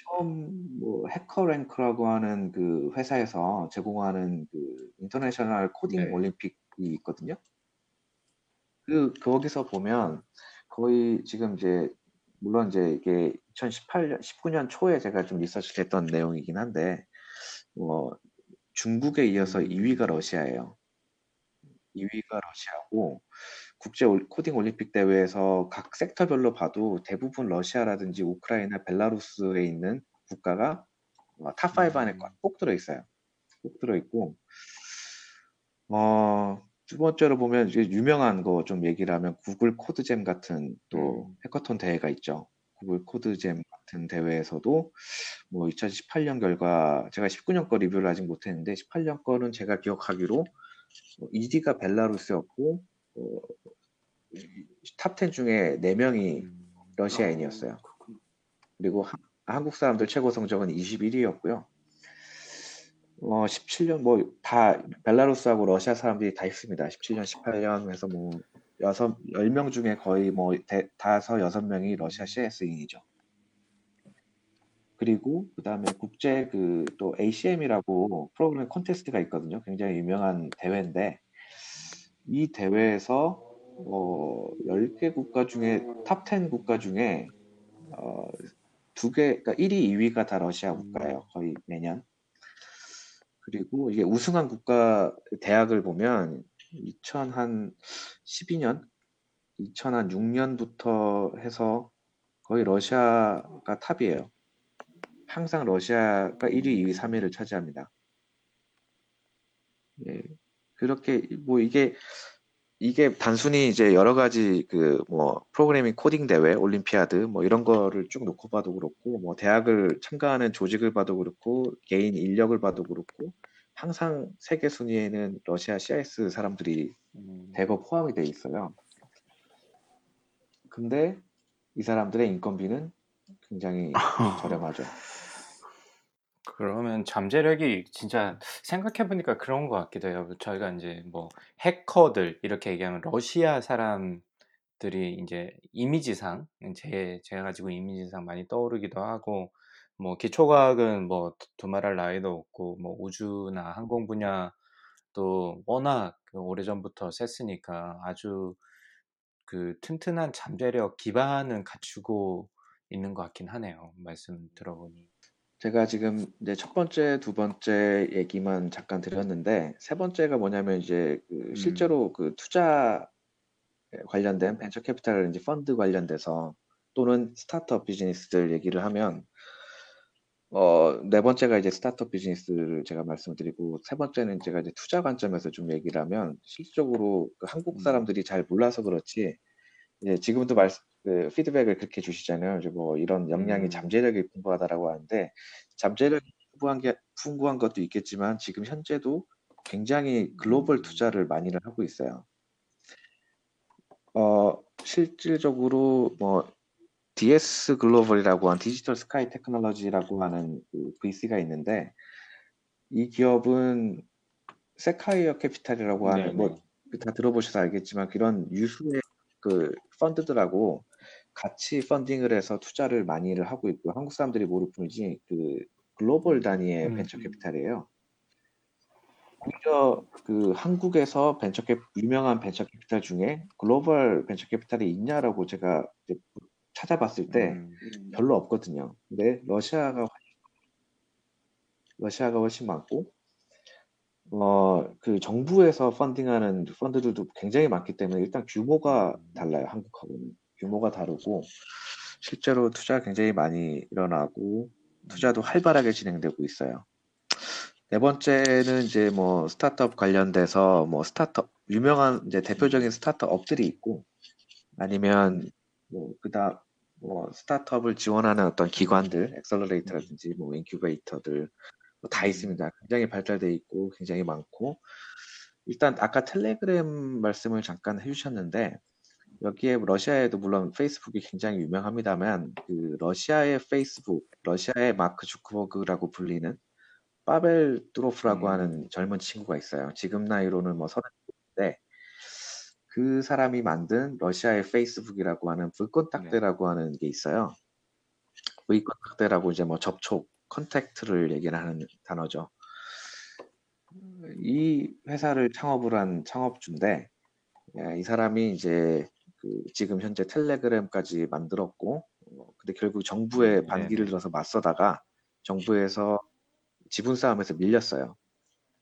처음 뭐 HackerRank라고 하는 그 회사에서 제공하는 그 international 코딩 네. 올림픽이 있거든요. 그 거기서 보면 거의 지금 이제 물론 이제 이게 2018년 19년 초에 제가 좀 리서치를 했던 내용이긴 한데 뭐 중국에 이어서 음. 2위가 러시아예요. 2위가 러시아고 국제 올 코딩 올림픽 대회에서 각 섹터별로 봐도 대부분 러시아라든지 우크라이나, 벨라루스에 있는 국가가 어 top 5 안에 음. 꼭 들어 있어요. 꼭 들어 있고 어 두 번째로 보면 이제 유명한 거 좀 얘기를 하면 구글 Code Jam 같은 또 음. 해커톤 대회가 있죠. 구글 Code Jam 같은 대회에서도 뭐 2018년 결과 제가 19년 거 리뷰를 아직 못했는데 18년 거는 제가 기억하기로 어, 2위가 벨라루스였고 어, top 10 중에 4명이 음. 러시아인이었어요. 그리고 하- 한국 사람들 최고 성적은 21위였고요. 어, 17년 뭐 다 벨라루스하고 러시아 사람들이 다 있습니다. 17년, 18년 해서 뭐 여섯 10명 중에 거의 뭐 대, 다섯 여섯 명이 러시아 CIS인이죠. 그리고 그다음에 국제 그 또 ACM이라고 프로그램 콘테스트가 있거든요. 굉장히 유명한 대회인데 이 대회에서 어 10개 국가 중에 top 10 국가 중에 어 두 개, 그러니까 1위, 2위가 다 러시아 국가예요. 거의 매년. 그리고 이게 우승한 국가 대학을 보면 2012년, 2006년부터 해서 거의 러시아가 top이에요. 항상 러시아가 1위, 2위, 3위를 차지합니다. 예, 그렇게 뭐 이게 이게 단순히 이제 여러 가지 그 뭐 프로그래밍 코딩 대회, 올림피아드 뭐 이런 거를 쭉 놓고 봐도 그렇고 뭐 대학을 참가하는 조직을 봐도 그렇고 개인 인력을 봐도 그렇고 항상 세계 순위에는 러시아 CIS 사람들이 음. 대거 포함이 돼 있어요. 근데 이 사람들의 인건비는 굉장히 저렴하죠. 그러면 잠재력이 진짜 생각해 보니까 그런 것 같기도 해요. 저희가 이제 뭐 해커들 이렇게 얘기하면 러시아 사람들이 이제 이미지상 제 제가 가지고 이미지상 많이 떠오르기도 하고 뭐 기초과학은 뭐 두- 두말할 나위도 없고 뭐 우주나 항공 분야도 워낙 그 오래전부터 셌으니까 아주 그 튼튼한 잠재력 기반은 갖추고 있는 것 같긴 하네요. 말씀 들어보니. 제가 지금 이제 첫 번째, 두 번째 얘기만 잠깐 드렸는데 세 번째가 뭐냐면 이제 그 음. 실제로 그 투자 관련된 벤처 캐피탈 이제 펀드 관련돼서 또는 스타트업 비즈니스들 얘기를 하면 어, 네 번째가 이제 스타트업 비즈니스를 제가 말씀드리고 세 번째는 제가 이제 투자 관점에서 좀 얘기를 하면 실질적으로 그 한국 음. 사람들이 잘 몰라서 그렇지 이제 지금도 말, 그 피드백을 그렇게 주시잖아요. 이제 뭐 이런 역량이 음. 잠재력이 풍부하다라고 하는데 잠재력이 풍부한 게 풍부한 것도 있겠지만 지금 현재도 굉장히 글로벌 음. 투자를 많이를 하고 있어요. 어, 실질적으로 뭐 DS 글로벌이라고 하는 Digital Sky Technology라고 하는 그 VC가 있는데 이 기업은 Sequoia Capital이라고 하는 네네. 뭐 다 들어보셔서 알겠지만 그런 유수의 그 펀드들하고 같이 펀딩을 해서 투자를 많이를 하고 있고 한국 사람들이 모를 뿐이지 그 글로벌 단위의 음. 벤처 캐피탈이에요. 오히려 그 한국에서 벤처 캐 유명한 벤처 캐피탈 중에 글로벌 벤처 캐피탈이 있냐라고 제가 찾아봤을 때 음. 별로 없거든요. 근데 러시아가 러시아가 훨씬 많고 어 그 정부에서 펀딩하는 펀드들도 굉장히 많기 때문에 일단 규모가 달라요. 한국하고는 규모가 다르고 실제로 투자 굉장히 많이 일어나고 투자도 활발하게 진행되고 있어요. 네 번째는 이제 뭐 스타트업 관련돼서 뭐 스타트업 유명한 이제 대표적인 스타트업들이 있고 아니면 뭐 그다음 뭐 스타트업을 지원하는 어떤 기관들 accelerator라든지 뭐 인큐베이터들 뭐 다 있습니다. 굉장히 발달돼 있고 굉장히 많고 일단 아까 텔레그램 말씀을 잠깐 해주셨는데 여기에 러시아에도 물론 페이스북이 굉장히 유명합니다만 그 러시아의 페이스북, 러시아의 마크 주크버그라고 불리는 파벨 두로프라고 음. 하는 젊은 친구가 있어요. 지금 나이로는 뭐 서른 인데 그 사람이 만든 러시아의 페이스북이라고 하는 ВКонтакте라고 하는 게 있어요. ВКонтакте라고 이제 뭐 접촉, contact를 얘기를 하는 단어죠. 이 회사를 창업을 한 창업주인데 예, 이 사람이 이제 그 지금 현재 텔레그램까지 만들었고 어, 근데 결국 정부의 음, 반기를 네네. 들어서 맞서다가 정부에서 지분 싸움에서 밀렸어요.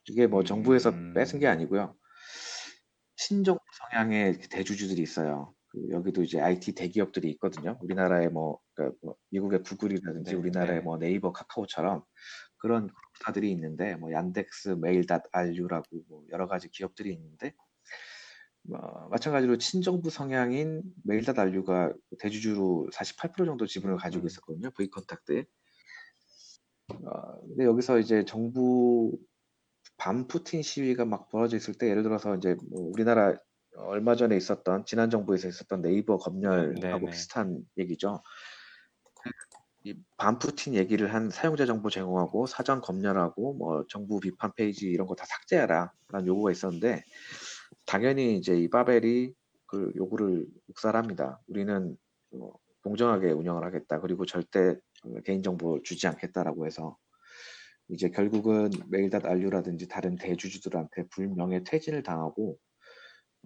이게 뭐 정부에서 음. 뺏은 게 아니고요. 친정부 성향의 대주주들이 있어요. 그 여기도 이제 IT 대기업들이 있거든요. 우리나라의 뭐, 그러니까 뭐 미국의 구글이라든지 네, 우리나라의 네. 뭐 네이버, 카카오처럼 그런 회사들이 있는데 뭐 얀덱스, 메일.ru라고 뭐 여러 가지 기업들이 있는데 어, 마찬가지로 친정부 성향인 메일닷 알류가 대주주로 48% 정도 지분을 가지고 음. 있었거든요. VKontakte. 어, 근데 여기서 이제 정부 반푸틴 시위가 막 벌어져 있을 때 예를 들어서 이제 뭐 우리나라 얼마 전에 있었던 지난 정부에서 있었던 네이버 검열하고 네네. 비슷한 얘기죠. 이 반푸틴 얘기를 한 사용자 정보 제공하고 사전 검열하고 뭐 정부 비판 페이지 이런 거 다 삭제하라라는 요구가 있었는데 당연히 이제 이 바벨이 그 요구를 묵살합니다. 우리는 어, 공정하게 운영을 하겠다. 그리고 절대 어, 개인정보 주지 않겠다라고 해서 이제 결국은 메일닷 알류라든지 다른 대주주들한테 불명예 퇴진을 당하고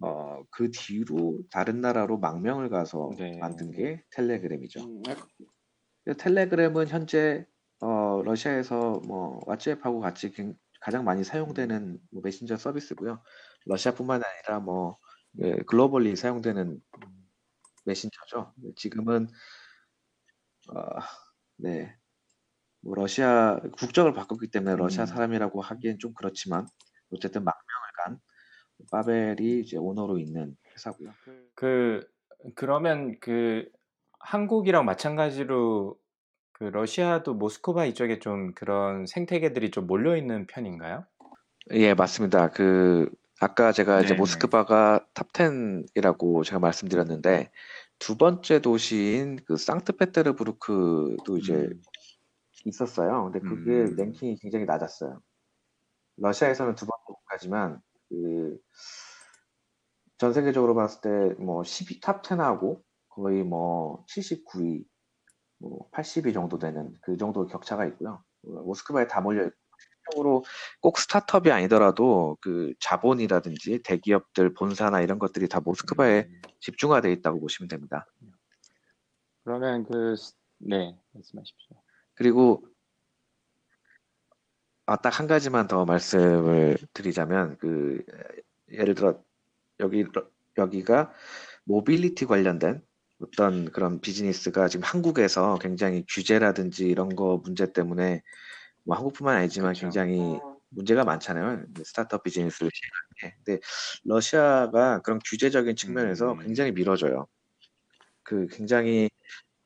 어, 그 뒤로 다른 나라로 망명을 가서 네. 만든 게 텔레그램이죠. 음, 아, 텔레그램은 현재 어, 러시아에서 뭐 왓츠앱하고 같이 굉- 가장 많이 사용되는 뭐 메신저 서비스고요. 러시아뿐만 아니라 뭐 예, 글로벌리 사용되는 메신저죠. 지금은 어, 네, 뭐 러시아 국적을 바꿨기 때문에 러시아 음. 사람이라고 하기엔 좀 그렇지만 어쨌든 망명을 간 바벨이 이제 오너로 있는 회사고요. 그 그러면 그 한국이랑 마찬가지로 그 러시아도 모스크바 이쪽에 좀 그런 생태계들이 좀 몰려 있는 편인가요? 예, 맞습니다. 그 아까 제가 이제 네네. 모스크바가 top 10이라고 제가 말씀드렸는데 두 번째 도시인 그 상트페테르부르크도 이제 음. 있었어요. 근데 그게 음. 랭킹이 굉장히 낮았어요. 러시아에서는 두 번째 국가지만 그 전 세계적으로 봤을 때 뭐 10위 top 10하고 거의 뭐 79위, 뭐 80위 정도 되는 그 정도 격차가 있고요. 어, 모스크바에 다 몰려 있고 실질적으로 꼭 스타트업이 아니더라도 그 자본이라든지 대기업들 본사나 이런 것들이 다 모스크바에 음. 집중화되어 있다고 보시면 됩니다. 그러면 그 네, 말씀하십시오. 그리고 아, 딱 한 가지만 더 말씀을 드리자면 그 예를 들어 여기 여기가 모빌리티 관련된 어떤 그런 비즈니스가 지금 한국에서 굉장히 규제라든지 이런 거 문제 때문에 뭐 한국뿐만 아니지만 그쵸. 굉장히 문제가 많잖아요. 스타트업 비즈니스를 시행하는 게. 근데 러시아가 그런 규제적인 측면에서 음. 굉장히 밀어줘요. 그 굉장히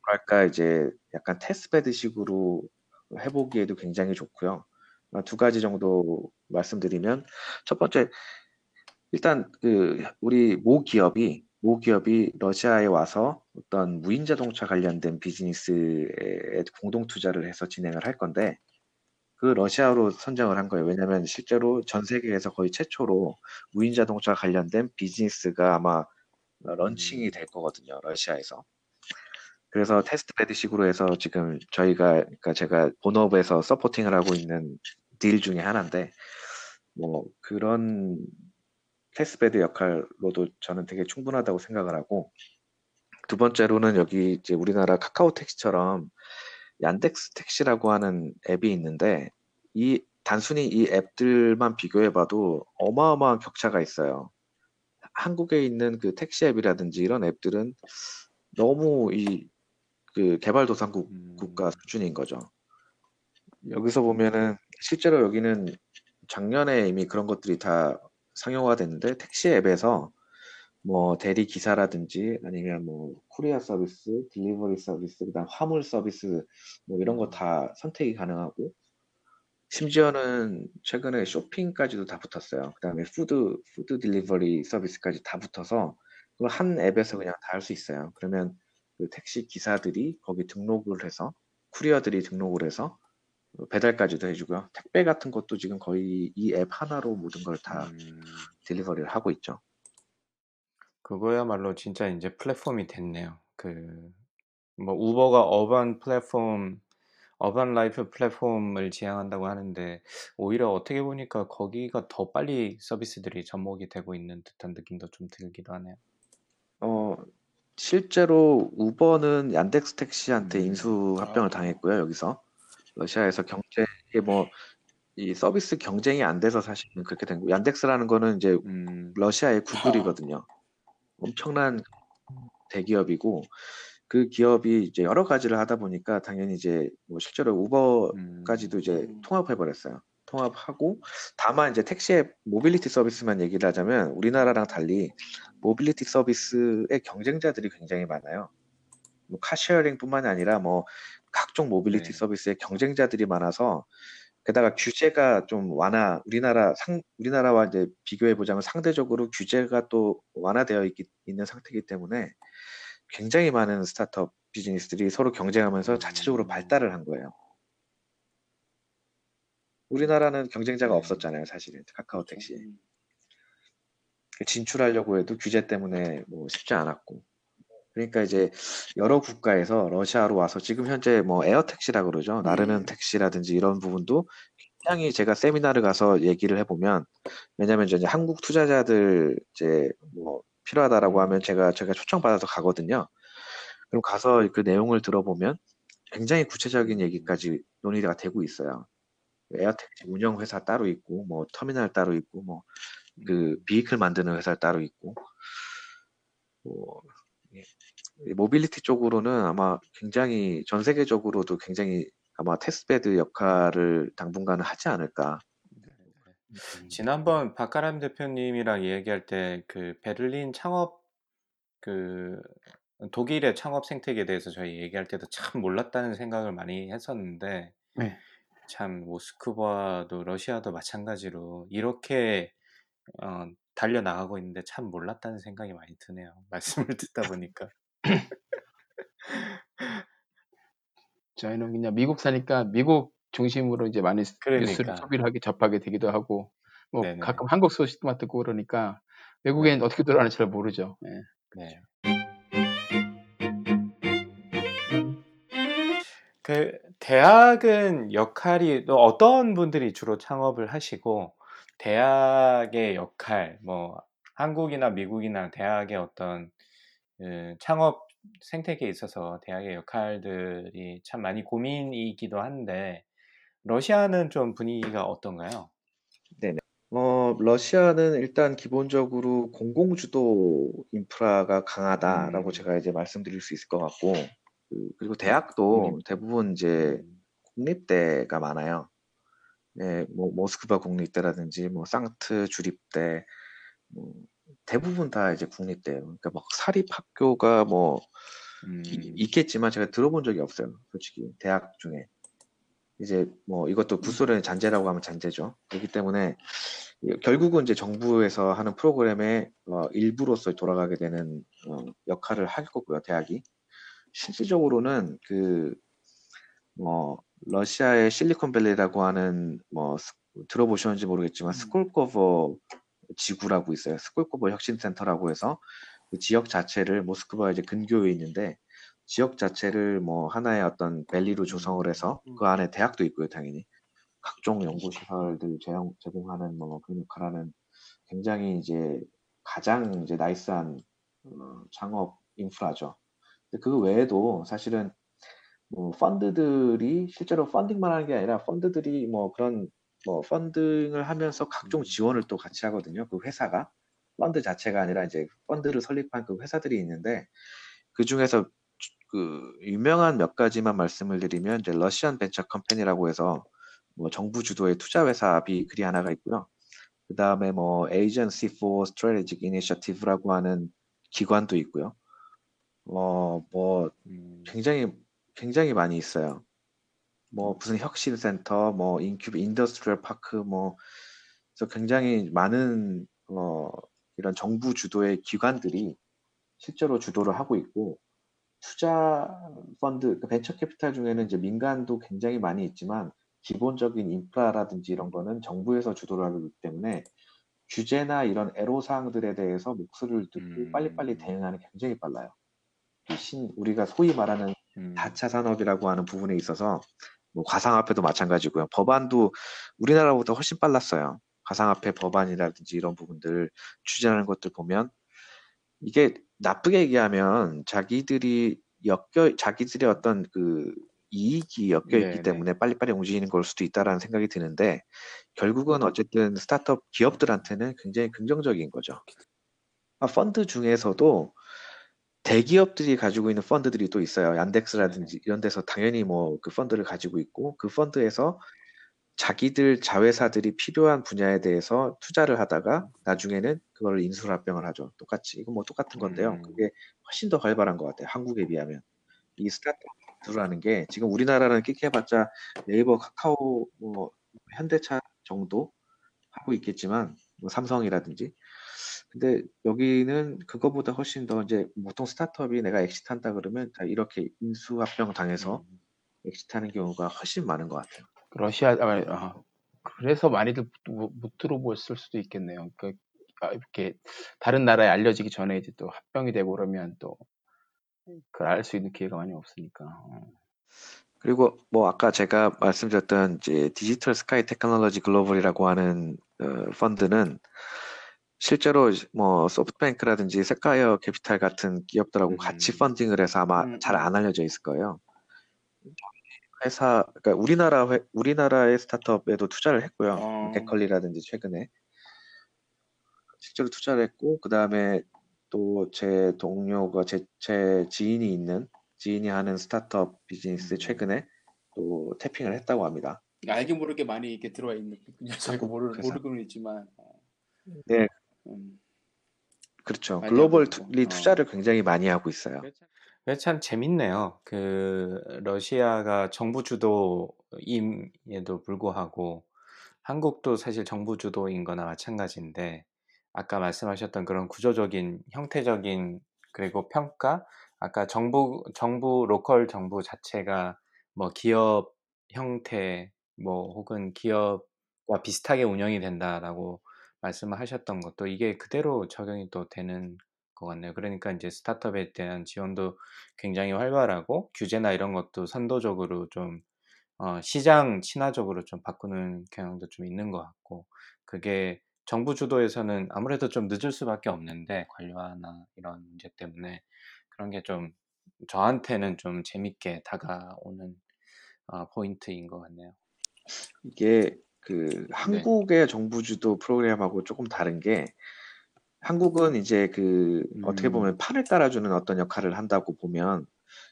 뭐랄까 이제 약간 testbed식으로 해보기에도 굉장히 좋고요. 아, 두 가지 정도 말씀드리면 첫 번째 일단 그 우리 모 기업이 모 기업이 러시아에 와서 어떤 무인 자동차 관련된 비즈니스에 공동 투자를 해서 진행을 할 건데 그 러시아로 선정을 한 거예요. 왜냐하면 실제로 전 세계에서 거의 최초로 무인 자동차 관련된 비즈니스가 아마 launching이 될 거거든요. 러시아에서. 그래서 testbed식으로 해서 지금 저희가 그러니까 제가 본업에서 supporting을 하고 있는 deal 중에 하나인데 뭐 그런 testbed 역할로도 저는 되게 충분하다고 생각을 하고 두 번째로는 여기 이제 우리나라 카카오 택시처럼 얀덱스 택시라고 하는 앱이 있는데 이 단순히 이 앱들만 비교해봐도 어마어마한 격차가 있어요. 한국에 있는 그 택시 앱이라든지 이런 앱들은 너무 이 그 개발도상국 음. 국가 수준인 거죠. 여기서 보면은 실제로 여기는 작년에 이미 그런 것들이 다 상용화 됐는데 택시 앱에서 뭐 대리 기사라든지 아니면 뭐 courier 서비스, delivery 서비스, 그다음 화물 서비스 뭐 이런 거 다 선택이 가능하고 심지어는 최근에 쇼핑까지도 다 붙었어요. 그다음에 food food delivery 서비스까지 다 붙어서 그걸 한 앱에서 그냥 다 할 수 있어요. 그러면 그 택시 기사들이 거기 등록을 해서 courier들이 등록을 해서 배달까지도 해주고요. 택배 같은 것도 지금 거의 이 앱 하나로 모든 걸다 음. delivery를 하고 있죠. 그거야말로 진짜 이제 플랫폼이 됐네요. 그 뭐 우버가 urban platform, urban life platform을 지향한다고 하는데 오히려 어떻게 보니까 거기가 더 빨리 서비스들이 접목이 되고 있는 듯한 느낌도 좀 들기도 하네요. 어, 실제로 우버는 얀덱스 택시한테 음. 인수 합병을 아. 당했고요. 여기서 러시아에서 경제 이게 뭐 이 서비스 경쟁이 안 돼서 사실은 그렇게 된 거고 얀덱스라는 거는 이제 음. 러시아의 구글이거든요. 엄청난 대기업이고 그 기업이 이제 여러 가지를 하다 보니까 당연히 이제 뭐 실제로 우버까지도 음. 이제 음. 통합해 버렸어요. 통합하고 다만 이제 택시의 모빌리티 서비스만 얘기를 하자면 우리나라랑 달리 모빌리티 서비스의 경쟁자들이 굉장히 많아요. 뭐 car sharing뿐만이 아니라 뭐 각종 모빌리티 네. 서비스의 경쟁자들이 많아서 게다가 규제가 좀 완화 우리나라 상 우리나라와 이제 비교해 보자면 상대적으로 규제가 또 완화되어 있기, 있는 상태이기 때문에 굉장히 많은 스타트업 비즈니스들이 서로 경쟁하면서 자체적으로 음. 발달을 한 거예요. 우리나라는 경쟁자가 네. 없었잖아요, 사실은 카카오 택시. 음. 진출하려고 해도 규제 때문에 뭐 쉽지 않았고. 그러니까 이제 여러 국가에서 러시아로 와서 지금 현재 뭐 에어 택시라 그러죠. 나르는 음. 택시라든지 이런 부분도 굉장히 제가 세미나를 가서 얘기를 해보면 왜냐면 이제 한국 투자자들 이제 뭐 필요하다라고 하면 제가 제가 초청 받아서 가거든요. 그럼 가서 그 내용을 들어보면 굉장히 구체적인 얘기까지 논의가 되고 있어요. 에어택시 운영 회사 따로 있고 뭐 터미널 따로 있고 뭐 그 vehicle 만드는 회사 따로 있고 뭐 예. 이 모빌리티 쪽으로는 아마 굉장히 전 세계적으로도 굉장히 아마 testbed 역할을 당분간은 하지 않을까. 음. 지난번 박가람 대표님이랑 얘기할 때 그 베를린 창업 그 독일의 창업 생태계에 대해서 저희 얘기할 때도 참 몰랐다는 생각을 많이 했었는데 네. 참 모스크바도 러시아도 마찬가지로 이렇게 어, 달려 나가고 있는데 참 몰랐다는 생각이 많이 드네요. 말씀을 듣다 보니까. 저희는 그냥 미국 사니까 미국 중심으로 이제 많이 뉴스를 그러니까. 소비를 하게 접하게 되기도 하고 뭐 네네. 가끔 한국 소식도만 듣고 그러니까 외국엔 어떻게 돌아가는지 잘 모르죠. 예. 네. 그 대학은 역할이 또 어떤 분들이 주로 창업을 하시고 대학의 역할 뭐 한국이나 미국이나 대학의 어떤 그 창업 생태계에 있어서 대학의 역할들이 참 많이 고민이기도 한데 러시아는 좀 분위기가 어떤가요? 어, 러시아는 일단 기본적으로 공공주도 인프라가 강하다라고 음. 제가 이제 말씀드릴 수 있을 것 같고, 그, 그리고 대학도 국립. 대부분 이제 음. 국립대가 많아요. 예, 뭐 모스크바 국립대라든지 뭐 상트 주립대, 뭐 대부분 다 이제 국립대예요. 그러니까 막 사립 학교가 뭐 음. 이- 있겠지만 제가 들어본 적이 없어요. 솔직히 대학 중에. 이제 뭐 이것도 구소련의 잔재라고 하면 잔재죠. 그렇기 때문에 결국은 이제 정부에서 하는 프로그램의 어, 일부로서 돌아가게 되는 어, 역할을 할 거고요. 대학이 실질적으로는 그뭐 러시아의 실리콘밸리라고 하는 뭐 스- 들어보셨는지 모르겠지만 스콜코보 지구라고 있어요. 스콜코보 혁신센터라고 해서 그 지역 자체를 모스크바 이제 근교에 있는데 지역 자체를 뭐 하나의 어떤 valley로 조성을 해서 그 안에 대학도 있고요, 당연히 각종 연구 시설들 제공, 제공하는 뭐 그런 역할하는 굉장히 이제 가장 이제 나이스한 어, 창업 인프라죠. 근데 그 외에도 사실은 뭐 펀드들이 실제로 펀딩만 하는 게 아니라 펀드들이 뭐 그런 뭐 펀딩을 하면서 각종 지원을 또 같이 하거든요. 그 회사가 펀드 자체가 아니라 이제 펀드를 설립한 그 회사들이 있는데 그 중에서 그 유명한 몇 가지만 말씀을 드리면 이제 러시안 벤처 컴퍼니라고 해서 뭐 정부 주도의 투자 회사비 그리 하나가 있고요. 그 다음에 뭐 Agency for Strategic Initiative라고 하는 기관도 있고요. 어뭐 음. 굉장히 굉장히 많이 있어요. 뭐 무슨 혁신센터, 뭐 incub- industrial park, 뭐 그래서 굉장히 많은 어 이런 정부 주도의 기관들이 실제로 주도를 하고 있고 투자 펀드, 그 벤처 캐피탈 중에는 이제 민간도 굉장히 많이 있지만 기본적인 인프라라든지 이런 거는 정부에서 주도를 하기 때문에 규제나 이런 애로사항들에 대해서 목소리를 듣고 음. 빨리빨리 대응하는 게 굉장히 빨라요. 이 신, 우리가 소위 말하는 음. 사차 산업이라고 하는 부분에 있어서 뭐 가상화폐도 마찬가지고요. 법안도 우리나라보다 훨씬 빨랐어요. 가상화폐 법안이라든지 이런 부분들 추진하는 것들 보면 이게 나쁘게 얘기하면 자기들이 엮여 자기들의 어떤 그 이익이 엮여 있기 네네. 때문에 빨리빨리 움직이는 걸 수도 있다라는 생각이 드는데 결국은 어쨌든 스타트업 기업들한테는 굉장히 긍정적인 거죠. 아, 펀드 중에서도 대기업들이 가지고 있는 펀드들이 또 있어요. 얀덱스라든지 이런 데서 당연히 뭐 그 펀드를 가지고 있고 그 펀드에서 자기들 자회사들이 필요한 분야에 대해서 투자를 하다가 나중에는 그걸 인수를 합병을 하죠. 똑같이 이건 뭐 똑같은 건데요. 음. 그게 훨씬 더 활발한 것 같아요. 한국에 비하면 이 스타트업 인수라는 게 지금 우리나라는 끽해봤자 네이버, 카카오, 뭐 현대차 정도 하고 있겠지만 뭐 삼성이라든지 근데 여기는 그거보다 훨씬 더 이제 보통 스타트업이 내가 exit한다 그러면 다 이렇게 인수합병 당해서 음. exit하는 경우가 훨씬 많은 것 같아요. 러시아 아, 아, 그래서 많이들 못, 못 들어보셨을 수도 있겠네요. 그 아, 이렇게 다른 나라에 알려지기 전에 이제 또 합병이 되고 그러면 또 그걸 알 수 있는 기회가 많이 없으니까. 어. 그리고 뭐 아까 제가 말씀드렸던 이제 디지털 스카이 테크놀로지 글로벌이라고 하는 어, 펀드는 실제로 뭐 소프트뱅크라든지 세콰이어 캐피탈 같은 기업들하고 음. 같이 펀딩을 해서 아마 음, 잘 음. 안 알려져 있을 거예요. 회사, 그러니까 우리나라 회, 우리나라의 스타트업에도 투자를 했고요. 어. 마켓컬리라든지 최근에 실제로 투자를 했고 그 다음에 또 제 동료가 제, 제 지인이 있는 지인이 하는 스타트업 비즈니스 음. 최근에 또 tapping을 했다고 합니다. 알게 모르게 많이 이렇게 들어와 있는 저희가 모르, 모르고는 있지만 어, 네, 음, 그렇죠. 글로벌 투, 어. 투자를 굉장히 많이 하고 있어요. 참 재밌네요. 그 러시아가 정부 주도임에도 불구하고 한국도 사실 정부 주도인 거나 마찬가지인데 아까 말씀하셨던 그런 구조적인 형태적인 그리고 평가 아까 정부 정부 로컬 정부 자체가 뭐 기업 형태 뭐 혹은 기업과 비슷하게 운영이 된다라고 말씀을 하셨던 것도 이게 그대로 적용이 또 되는 것 같네요. 그러니까 이제 스타트업에 대한 지원도 굉장히 활발하고 규제나 이런 것도 선도적으로 좀 어, 시장 친화적으로 좀 바꾸는 경향도 좀 있는 것 같고 그게 정부 주도에서는 아무래도 좀 늦을 수밖에 없는데 관료화나 이런 문제 때문에 그런 게 좀 저한테는 좀 재밌게 다가오는 어, 포인트인 것 같네요. 이게 그 네. 한국의 정부 주도 프로그램하고 조금 다른 게 한국은 이제 그 어떻게 음. 보면 판을 깔아주는 어떤 역할을 한다고 보면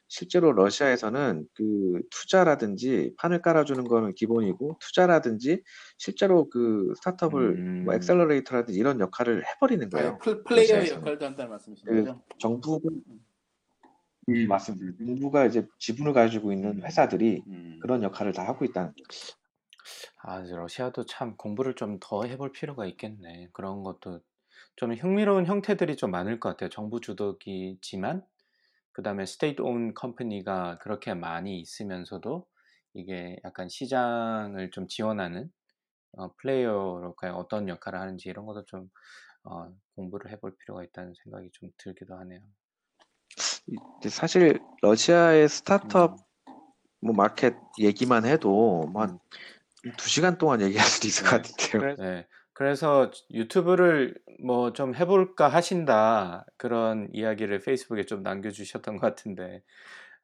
실제로 러시아에서는 그 투자라든지 판을 깔아주는 거는 기본이고 투자라든지 실제로 그 스타트업을 뭐 음. accelerator라든지 이런 역할을 해버리는 거예요. 아, 플, 플레이어의. 역할도 한다는 말씀이신 그? 정부가 음, 맞습니다. 정부가 이제 지분을 가지고 있는 회사들이 음. 그런 역할을 다 하고 있다는 거죠. 아, 이제 러시아도 참 공부를 좀 더 해볼 필요가 있겠네. 그런 것도 좀 흥미로운 형태들이 좀 많을 것 같아요. 정부 주도기지만 그 다음에 state-owned company가 그렇게 많이 있으면서도 이게 약간 시장을 좀 지원하는 어, 플레이어로 과연 어떤 역할을 하는지 이런 것도 좀 어, 공부를 해볼 필요가 있다는 생각이 좀 들기도 하네요. 사실 러시아의 스타트업 음, 뭐 마켓 얘기만 해도 뭐 음. 한 두 시간 동안 얘기할 수도 있을 것 같은데요. 네. 그래서 유튜브를 뭐 좀 해볼까 하신다 그런 이야기를 페이스북에 좀 남겨주셨던 것 같은데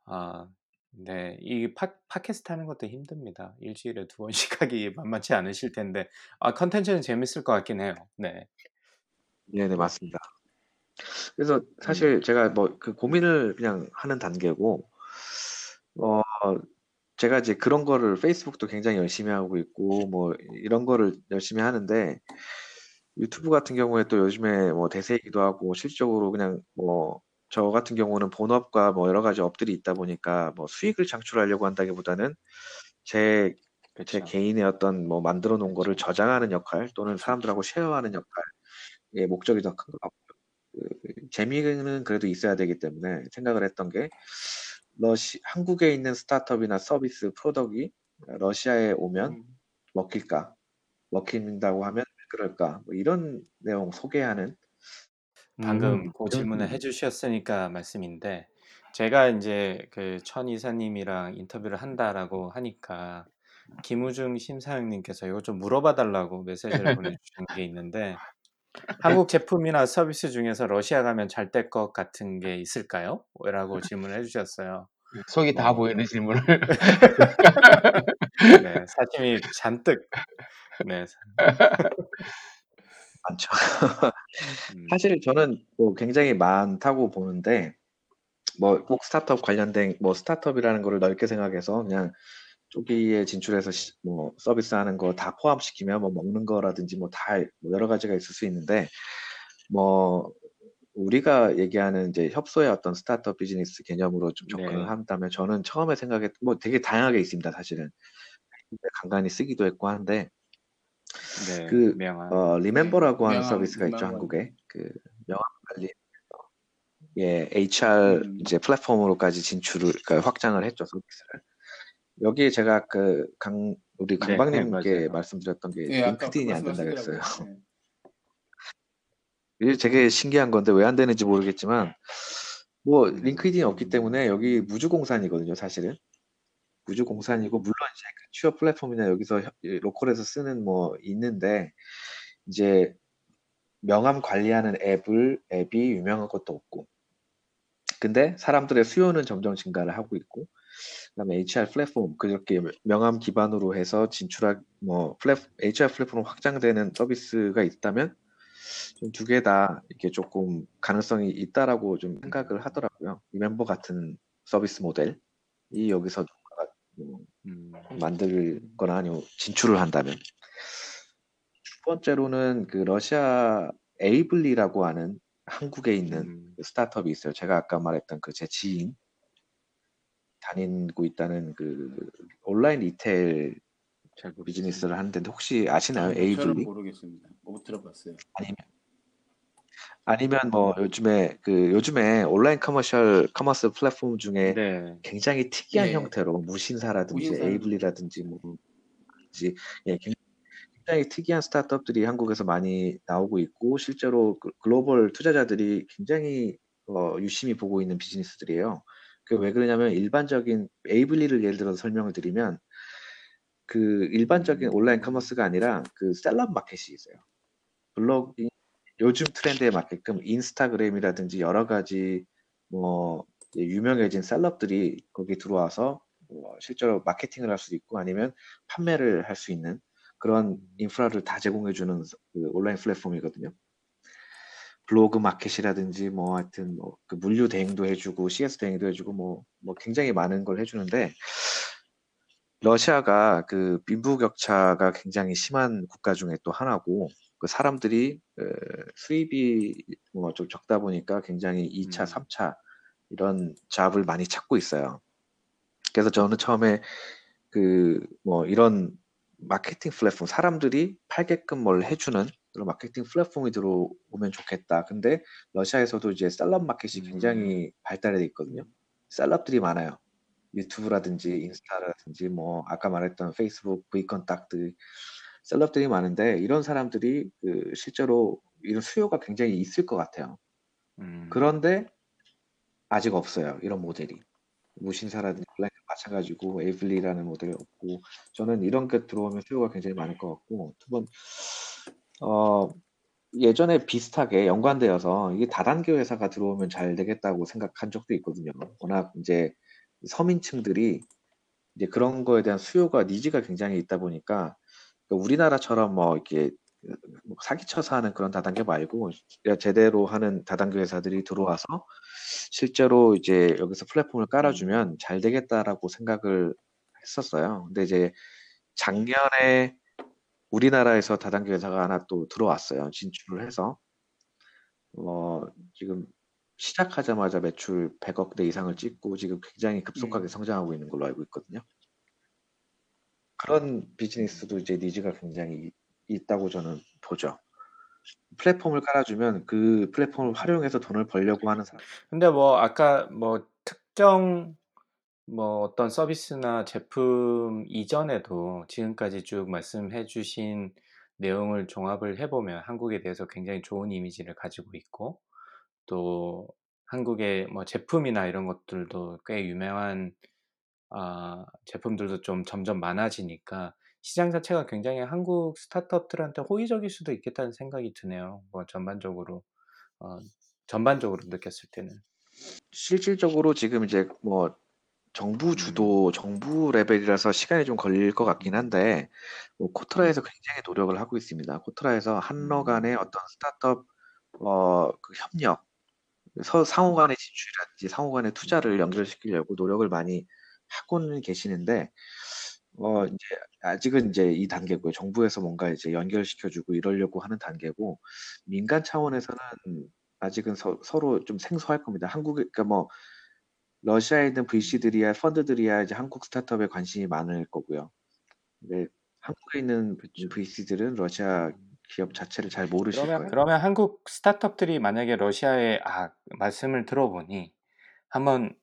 아, 네, 이 팟, 팟캐스트 하는 것도 힘듭니다. 일주일에 두 번씩 하기 만만치 않으실 텐데 아, 컨텐츠는 재밌을 것 같긴 해요. 네. 네 네 맞습니다. 그래서 사실 음. 제가 뭐 그 고민을 그냥 하는 단계고 어 제가 이제 그런 거를 페이스북도 굉장히 열심히 하고 있고 뭐 이런 거를 열심히 하는데 유튜브 같은 경우에 또 요즘에 뭐 대세이기도 하고 실적으로 그냥 뭐 저 같은 경우는 본업과 뭐 여러 가지 업들이 있다 보니까 뭐 수익을 창출하려고 한다기보다는 제, 제 그렇죠. 개인의 어떤 뭐 만들어 놓은 거를. 저장하는 역할 또는 사람들하고 쉐어하는 역할의 목적이 더 큰 것 같고요. 그, 재미는 그래도 있어야 되기 때문에 생각을 했던 게 러시, 한국에 있는 스타트업이나 서비스 프로덕이 러시아에 오면 음. 먹힐까? 먹힌다고 하면 왜 그럴까? 뭐 이런 내용 소개하는 방금 음, 그 질문을 해주셨으니까 말씀인데 제가 이제 그 천 이사님이랑 인터뷰를 한다라고 하니까 김우중 심사위원님께서 이거 좀 물어봐 달라고 메시지를 보내주신 게 있는데 한국 제품이나 서비스 중에서 러시아 가면 잘 될 것 같은 게 있을까요? 라고 질문을 해주셨어요. 속이 다 어. 보이는 질문을. 네, 사심이 잔뜩. 네. 많죠. 음, 사실 저는 뭐 굉장히 많다고 보는데 뭐 꼭 스타트업 관련된 뭐 스타트업이라는 거를 넓게 생각해서 그냥 쪽에 진출해서 시- 뭐 서비스하는 거 다 포함시키면 뭐 먹는 거라든지 뭐 다 여러 가지가 있을 수 있는데 뭐 우리가 얘기하는 이제 협소의 어떤 스타트업 비즈니스 개념으로 좀 접근을 네. 한다면 저는 처음에 생각했 뭐 되게 다양하게 있습니다 사실은 간간히 쓰기도 했고 한데 네, 그 명함. 어, 리멤버라고 하는 명함, 서비스가 있죠 명함. 한국에 그 명함 관리 예 HR 음. 이제 플랫폼으로까지 진출을 그러니까 확장을 했죠 서비스를 여기에 제가 그 강 우리 네, 강박님께 네. 말씀드렸던 게 예, 아까 링크드인이 안 된다 그랬어요. 네. 이게 되게 신기한 건데 왜 안 되는지 모르겠지만 뭐 음. 링크드인이 없기 때문에 여기 무주공산이거든요 사실은 무주공산이고 물론 이제 그 취업 플랫폼이나 여기서 로컬에서 쓰는 뭐 있는데 이제 명함 관리하는 앱을 앱이 유명한 것도 없고 근데 사람들의 수요는 점점 증가를 하고 있고 그다음에 HR 플랫폼 그렇게 명함 기반으로 해서 진출할 뭐 플랫 HR 플랫폼 확장되는 서비스가 있다면 좀 두 개 다 이렇게 조금 가능성이 있다라고 좀 생각을 하더라고요. 리멤버 같은 서비스 모델이 여기서 음, 만들거나 아니면 진출을 한다면. 두 번째로는 그 러시아 에이블리라고 하는 한국에 있는 음, 그 스타트업이 있어요. 제가 아까 말했던 그 제 지인 다니고 있다는 그 온라인 retail 잘. 비즈니스를 하는데 혹시 아시나요? 에이블리? 모르겠습니다. 못 들어봤어요. 아니면 아니면 뭐 요즘에 그 요즘에 온라인 commercial commerce 플랫폼 중에 네, 굉장히 특이한 네. 형태로 무신사라든지 무신사. 에이블리라든지 뭐 지- 예, 굉장히 특이한 스타트업들이 한국에서 많이 나오고 있고 실제로 그- 글로벌 투자자들이 굉장히 어, 유심히 보고 있는 비즈니스들이에요. 그왜 그러냐면 일반적인 에이블리를 예를 들어서 설명을 드리면 그 일반적인 온라인 commerce가 아니라 그 셀럽 마켓이 있어요. 블로그 요즘 트렌드에 맞게끔 인스타그램이라든지 여러 가지 뭐 유명해진 셀럽들이 거기 들어와서 뭐 실제로 마케팅을 할 수도 있고 아니면 판매를 할 수 있는 그런 인프라를 다 제공해주는 그 온라인 플랫폼이거든요. 블로그 마켓이라든지 뭐 하여튼 뭐 그 물류 대행도 해주고 CS 대행도 해주고 뭐 뭐 굉장히 많은 걸 해주는데 러시아가 그 빈부격차가 굉장히 심한 국가 중에 또 하나고 그 사람들이 어, 수입이 뭐 좀 적다 보니까 굉장히 2차, 음. 3차 이런 잡을 많이 찾고 있어요. 그래서 저는 처음에 그 뭐 이런 마케팅 플랫폼 사람들이 팔게끔 뭘 해주는 그런 마케팅 플랫폼이 들어오면 좋겠다. 근데 러시아에서도 이제 셀럽 마켓이 음. 굉장히 발달해 돼 있거든요. 셀럽들이 많아요. 유튜브라든지 인스타라든지 뭐 아까 말했던 페이스북, 브이컨탁트 셀럽들이 많은데 이런 사람들이 그 실제로 이런 수요가 굉장히 있을 것 같아요. 음, 그런데 아직 없어요. 이런 모델이. 무신사라든지 블랙 마찬가지고 에이블리라는 모델이 없고 저는 이런 게 들어오면 수요가 굉장히 많을 것 같고 두번 어, 예전에 비슷하게 연관되어서 이게 다단계 회사가 들어오면 잘 되겠다고 생각한 적도 있거든요. 워낙 이제 서민층들이 이제 그런 거에 대한 수요가 니즈가 굉장히 있다 보니까 그러니까 우리나라처럼 뭐 이렇게 뭐 사기쳐서 하는 그런 다단계 말고 제대로 하는 다단계 회사들이 들어와서 실제로 이제 여기서 플랫폼을 깔아주면 잘 되겠다라고 생각을 했었어요. 근데 이제 작년에 우리나라에서 다단계 회사가 하나 또 들어왔어요. 진출을 해서 어, 지금 시작하자마자 매출 100억대 이상을 찍고 지금 굉장히 급속하게 음. 성장하고 있는 걸로 알고 있거든요. 그런 비즈니스도 이제 니즈가 굉장히 이- 있다고 저는 보죠. 플랫폼을 깔아주면 그 플랫폼을 활용해서 돈을 벌려고 하는 사람. 근데 뭐 아까 뭐 특정 뭐 어떤 서비스나 제품 이전에도 지금까지 쭉 말씀해 주신 내용을 종합을 해 보면 한국에 대해서 굉장히 좋은 이미지를 가지고 있고 또 한국의 뭐 제품이나 이런 것들도 꽤 유명한 아 제품들도 좀 점점 많아지니까 시장 자체가 굉장히 한국 스타트업들한테 호의적일 수도 있겠다는 생각이 드네요. 뭐 전반적으로 어 전반적으로 느꼈을 때는. 실질적으로 지금 이제 뭐 정부 주도 정부 레벨이라서 시간이 좀 걸릴 것 같긴 한데 뭐 코트라에서 굉장히 노력을 하고 있습니다. 코트라에서 한러 간의 어떤 스타트업 어, 그 협력, 서, 상호 간의 진출이라든지 상호 간의 투자를 연결시키려고 노력을 많이 하고는 계시는데 어 이제 아직은 이제 이 단계고요. 정부에서 뭔가 이제 연결시켜주고 이러려고 하는 단계고 민간 차원에서는 아직은 서, 서로 좀 생소할 겁니다. 한국에 그러니까 뭐 러시아에 있는 VC들이야 펀드들이야 이제 한국 스타트업에 관심이 많을 거고요. 근데 한국에 있는 VC들은 러시아 기업 자체를 잘 모르실 그러면 거예요. 그러면 한국 스타트업들이 만약에 러시아에 아 말씀을 들어보니 한번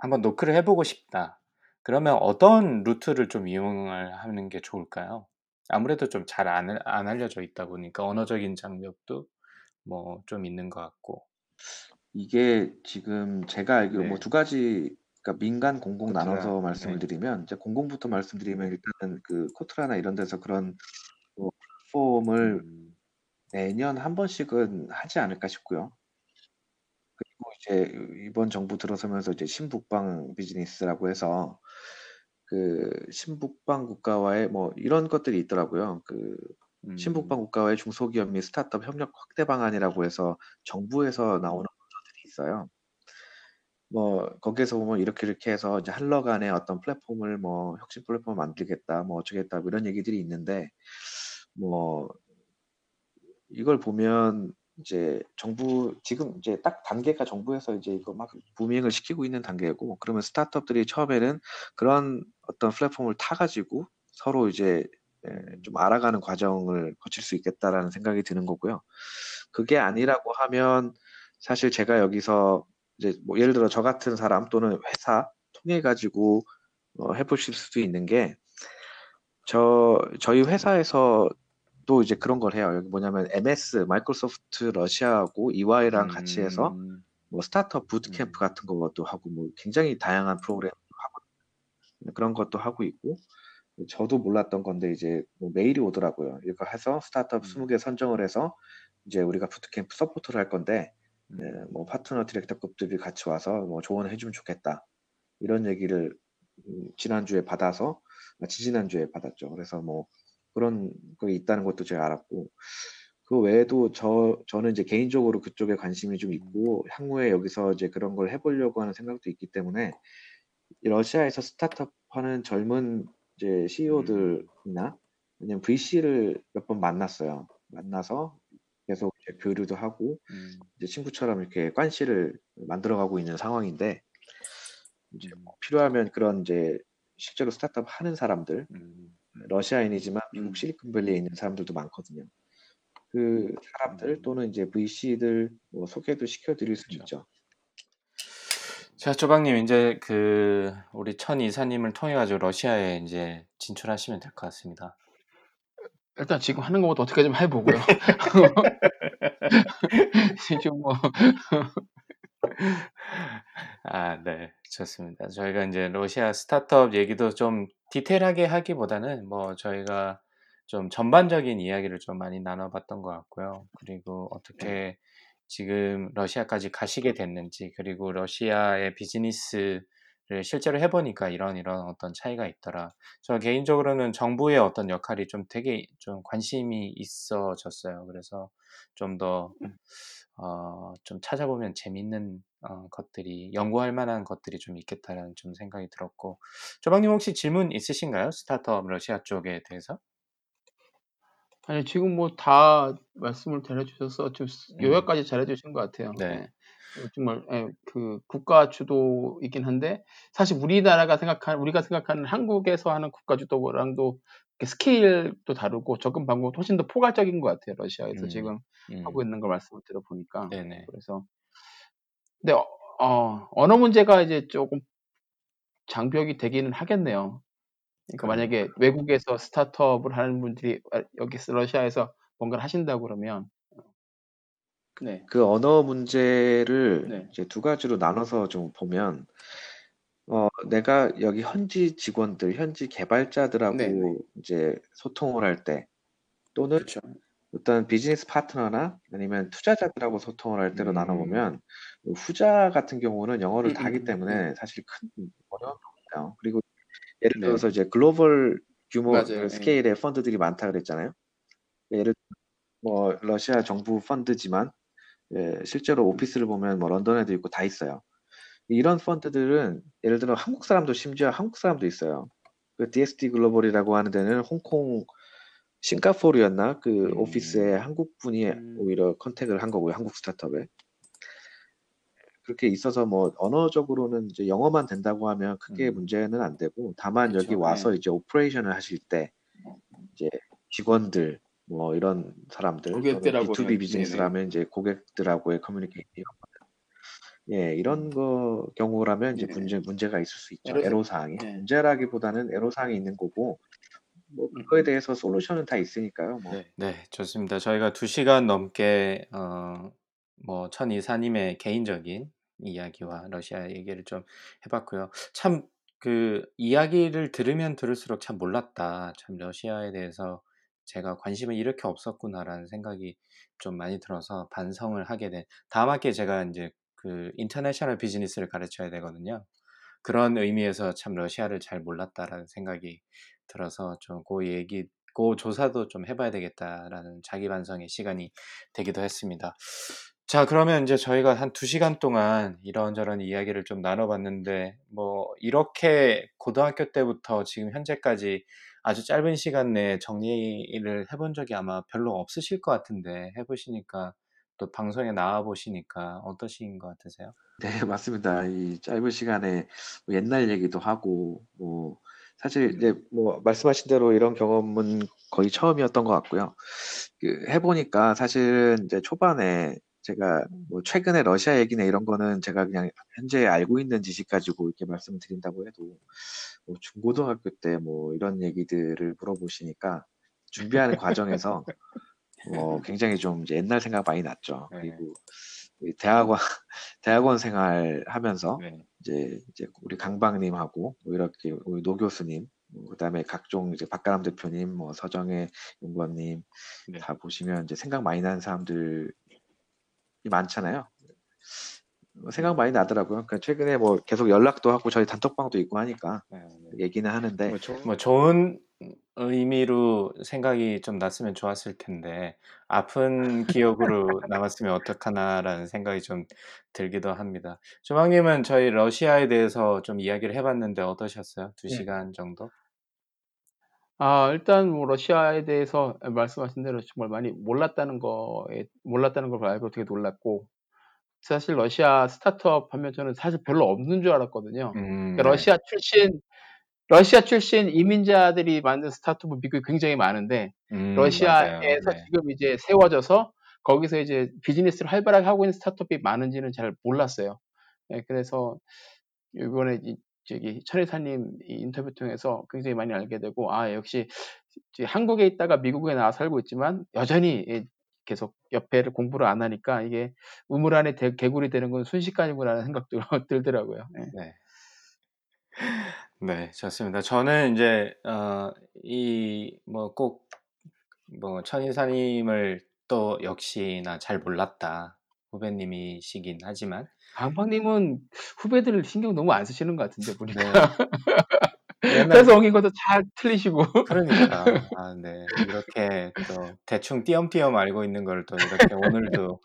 한번 노크를 해보고 싶다. 그러면 어떤 루트를 좀 이용을 하는 게 좋을까요? 아무래도 좀 잘안 안 알려져 있다 보니까 언어적인 장벽도 뭐 좀 있는 것 같고. 이게 지금 제가 알기로 네. 뭐두 가지 그러니까 민간 공공 코트라, 나눠서 말씀을 네. 드리면 이제 공공부터 말씀드리면 일단은 그 코트라나 이런 데서 그런 뭐 플랫폼을 음, 매년 한 번씩은 하지 않을까 싶고요. 그리고 이제 이번 정부 들어서면서 이제 신북방 비즈니스라고 해서 그 신북방 국가와의 뭐 이런 것들이 있더라고요. 그 음, 신북방 국가와의 중소기업 및 스타트업 협력 확대 방안이라고 해서 정부에서 나오는 있어요. 뭐 거기에서 보면 이렇게 이렇게 해서 이제 한러 간의 어떤 플랫폼을 뭐 혁신 플랫폼을 만들겠다, 뭐 어쩌겠다 뭐 이런 얘기들이 있는데 뭐 이걸 보면 이제 정부 지금 이제 딱 단계가 정부에서 이제 이거 막 부밍을 시키고 있는 단계고 그러면 스타트업들이 처음에는 그런 어떤 플랫폼을 타가지고 서로 이제 예, 좀 알아가는 과정을 거칠 수 있겠다라는 생각이 드는 거고요. 그게 아니라고 하면 사실 제가 여기서 이제 뭐 예를 들어 저 같은 사람 또는 회사 통해 가지고 어, 해보실 수도 있는 게 저 저희 회사에서 또 이제 그런 걸 해요. 여기 뭐냐면 MS 마이크로소프트 러시아하고 EY랑 같이 해서 음, 뭐 스타트업 부트캠프 음. 같은 것도 하고 뭐 굉장히 다양한 프로그램 하고 그런 것도 하고 있고 저도 몰랐던 건데 이제 뭐 메일이 오더라고요. 이거 해서 스타트업 음. 20개 선정을 해서 이제 우리가 boot camp support를 할 건데 음. 네, 뭐 파트너 director급들이 같이 와서 뭐 조언을 해주면 좋겠다 이런 얘기를 음, 지난주에 받아서 아, 지지난주에 받았죠. 그래서 뭐 그런 거 있다는 것도 제가 알았고 그 외에도 저 저는 이제 개인적으로 그쪽에 관심이 좀 있고 향후에 여기서 이제 그런 걸 해보려고 하는 생각도 있기 때문에 이 러시아에서 스타트업 하는 젊은 이제 CEO들이나 아니면 VC를 몇 번 만났어요. 만나서 교류도 하고 음. 이제 친구처럼 이렇게 관시를 만들어가고 있는 상황인데 이제 음. 뭐 필요하면 그런 이제 실제로 스타트업 하는 사람들 음. 러시아인이지만 미국 음. 실리콘밸리에 있는 사람들도 많거든요. 그 사람들 음. 또는 이제 VC들 뭐 소개도 시켜드릴 수도 그렇죠. 있죠. 자, 조방님 이제 그 우리 천 이사님을 통해 가지고 러시아에 이제 진출하시면 될 것 같습니다. 일단 지금 하는 것부터 어떻게 좀 해보고요. 지금 뭐 아, 네. 좋습니다. 저희가 이제 러시아 스타트업 얘기도 좀 디테일하게 하기보다는 뭐 저희가 좀 전반적인 이야기를 좀 많이 나눠봤던 것 같고요. 그리고 어떻게 지금 러시아까지 가시게 됐는지, 그리고 러시아의 비즈니스를 실제로 해보니까 이런 이런 어떤 차이가 있더라. 저 개인적으로는 정부의 어떤 역할이 좀 되게 좀 관심이 있어졌어요. 그래서 좀 더, 어, 좀 찾아보면 재밌는 어, 것들이, 연구할 만한 것들이 좀 있겠다라는 좀 생각이 들었고. 조방님 혹시 질문 있으신가요? 스타트업 러시아 쪽에 대해서? 아니 지금 뭐 다 말씀을 잘해주셔서 좀 음. 요약까지 잘해주신 것 같아요. 네. 예. 어, 정말 예, 그 국가 주도이긴 한데 사실 우리나라가 생각하는 우리가 생각하는 한국에서 하는 국가 주도랑도 스케일도 다르고 접근 방법도 훨씬 더 포괄적인 것 같아요. 러시아에서 음, 지금 음. 하고 있는 걸 말씀을 들어보니까 네네. 그래서 근데 어, 어, 언어 문제가 이제 조금 장벽이 되기는 하겠네요. 그러니까. 만약에 외국에서 스타트업을 하는 분들이 아, 여기 러시아에서 뭔가를 하신다고 그러면 네. 그 언어 문제를 네. 이제 두 가지로 나눠서 좀 보면 어, 내가 여기 현지 직원들, 현지 개발자들하고 네, 네. 이제 소통을 할 때 또는 그렇죠. 어떤 비즈니스 파트너나 아니면 투자자들하고 소통을 할 때로 음. 나눠보면 후자 같은 경우는 영어를 음, 다 하기 음, 때문에 사실 큰 어려움이 없어요. 그리고 예를 네. 들어서 이제 글로벌 규모 맞아요. 예. 스케일의 펀드들이 많다 그랬잖아요. 예를 뭐 러시아 정부 펀드지만 예, 실제로 오피스를 보면 뭐 런던에도 있고 다 있어요. 이런 펀드들은 예를 들어 한국 사람도 심지어 한국 사람도 있어요. 그 DSD 글로벌이라고 하는 데는 홍콩 싱가포르였나 그 음. 오피스에 한국 분이 음. 오히려 컨택을 한 거고요 한국 스타트업에 그렇게 있어서 뭐 언어적으로는 이제 영어만 된다고 하면 크게 음. 문제는 안 되고 다만 그쵸, 여기 와서 네. 이제 operation을 하실 때 이제 직원들 뭐 이런 사람들 또는 고객들하고는- B2B 비즈니스라면 이제 고객들하고의 커뮤니케이션 예 이런 거 경우라면 이제 네네. 문제 문제가 있을 수 있죠 애로사- 애로 사항이 네. 문제라기보다는 애로 사항이 있는 거고 뭐 그거에 대해서 솔루션은 다 있으니까요 뭐 네. 네, 좋습니다. 저희가 2시간 넘게 어, 뭐 천이사님의 개인적인 이야기와 러시아 얘기를 좀 해봤고요. 참 그 이야기를 들으면 들을수록 참 몰랐다. 참 러시아에 대해서 제가 관심이 이렇게 없었구나라는 생각이 좀 많이 들어서 반성을 하게 된. 다음 학기에 제가 이제 그 인터내셔널 비즈니스를 가르쳐야 되거든요. 그런 의미에서 참 러시아를 잘 몰랐다라는 생각이 들어서 좀 그 얘기, 그 조사도 좀 해봐야 되겠다라는 자기 반성의 시간이 되기도 했습니다. 자, 그러면 이제 저희가 한 두 시간 동안 이런저런 이야기를 좀 나눠봤는데, 뭐, 이렇게 고등학교 때부터 지금 현재까지 아주 짧은 시간 내에 정리를 해본 적이 아마 별로 없으실 것 같은데, 해보시니까 또 방송에 나와 보시니까 어떠신 것 같으세요? 네, 맞습니다. 이 짧은 시간에 뭐 옛날 얘기도 하고, 뭐, 사실 이제 뭐 말씀하신 대로 이런 경험은 거의 처음이었던 것 같고요. 그 해보니까 사실은 이제 초반에 제가 뭐 최근에 러시아 얘기나 이런 거는 제가 그냥 현재 알고 있는 지식 가지고 이렇게 말씀을 드린다고 해도 뭐 중고등학교 때 뭐 이런 얘기들을 물어보시니까 준비하는 과정에서 뭐 굉장히 좀 옛날 생각 많이 났죠. 네. 그리고 이 대학원 대학원 생활 하면서 네. 이제 이제 우리 강박님하고 뭐 이렇게 우리 노 교수님 뭐 그다음에 각종 이제 박가람 대표님 뭐 서정혜 연구원님 네. 다 보시면 이제 생각 많이 나는 사람들이 많잖아요. 뭐 생각 많이 나더라고요. 그러니까 최근에 뭐 계속 연락도 하고 저희 단톡방도 있고 하니까 네, 네. 얘기는 하는데 뭐, 좋- 뭐 좋은 의미로 생각이 좀 났으면 좋았을 텐데 아픈 기억으로 남았으면 어떡하나라는 생각이 좀 들기도 합니다. 조방님은 저희 러시아에 대해서 좀 이야기를 해봤는데 어떠셨어요? 두 네. 시간 정도? 아, 일단 뭐 러시아에 대해서 말씀하신 대로 정말 많이 몰랐다는 거에 몰랐다는 걸 알고 되게 놀랐고 사실 러시아 스타트업 하면 저는 사실 별로 없는 줄 알았거든요. 음, 그러니까 네. 러시아 출신 러시아 출신 이민자들이 만든 스타트업은 미국에 굉장히 많은데 음, 러시아에서 맞아요. 네. 지금 이제 세워져서 거기서 이제 비즈니스를 활발하게 하고 있는 스타트업이 많은지는 잘 몰랐어요. 예, 그래서 이번에 이- 저기 천혜사님 이 인터뷰 통해서 굉장히 많이 알게 되고 아 역시 한국에 있다가 미국에 나와 살고 있지만 여전히 이 계속 옆에를 공부를 안 하니까 이게 우물 안에 대- 개구리 되는 건 순식간이구나라는 생각도 들더라고요. 예. 네. 네, 좋습니다. 저는 이제 어, 이뭐꼭뭐 천인사님을 또 역시나 잘 몰랐다 후배님이시긴 하지만 강박님은 후배들을 신경 너무 안 쓰시는 것 같은데 보니까 네. 옛날 회사 옮긴 것도 잘 틀리시고 그러니까 아, 네. 이렇게 또 대충 띄엄띄엄 알고 있는 걸 또 이렇게 오늘도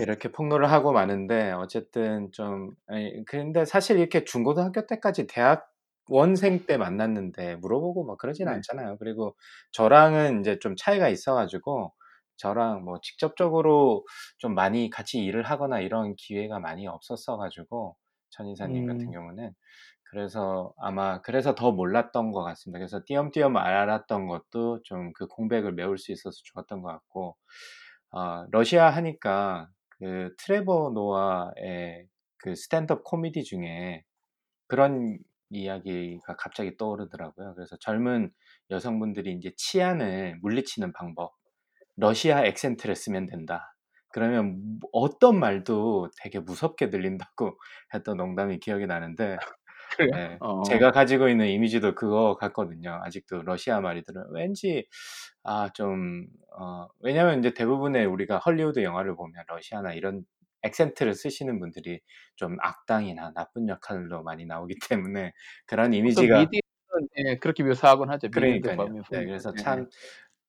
이렇게 폭로를 하고 마는데 어쨌든 좀 아니, 근데 사실 이렇게 중고등학교 때까지 대학 원생 때 만났는데 물어보고 막 그러진 네. 않잖아요. 그리고 저랑은 이제 좀 차이가 있어가지고 저랑 뭐 직접적으로 좀 많이 같이 일을 하거나 이런 기회가 많이 없었어 가지고 천인사님 같은 음. 경우는 그래서 아마 그래서 더 몰랐던 것 같습니다. 그래서 띄엄띄엄 알았던 것도 좀 그 공백을 메울 수 있어서 좋았던 것 같고 어, 러시아 하니까 그 트레버 노아의 그 스탠드업 코미디 중에 그런 이야기가 갑자기 떠오르더라고요. 그래서 젊은 여성분들이 이제 치안을 물리치는 방법, 러시아 액센트를 쓰면 된다. 그러면 어떤 말도 되게 무섭게 들린다고 했던 농담이 기억이 나는데? 네, 어. 제가 가지고 있는 이미지도 그거 같거든요. 아직도 러시아 말이들은 왠지 아좀 어, 왜냐면 이제 대부분의 우리가 헐리우드 영화를 보면 러시아나 이런 액센트를 쓰시는 분들이 좀 악당이나 나쁜 역할로 많이 나오기 때문에 그런 이미지가 미디어는 예, 그렇게 묘사하곤 하죠. 그러니까요. 보면 네, 그래서 예. 참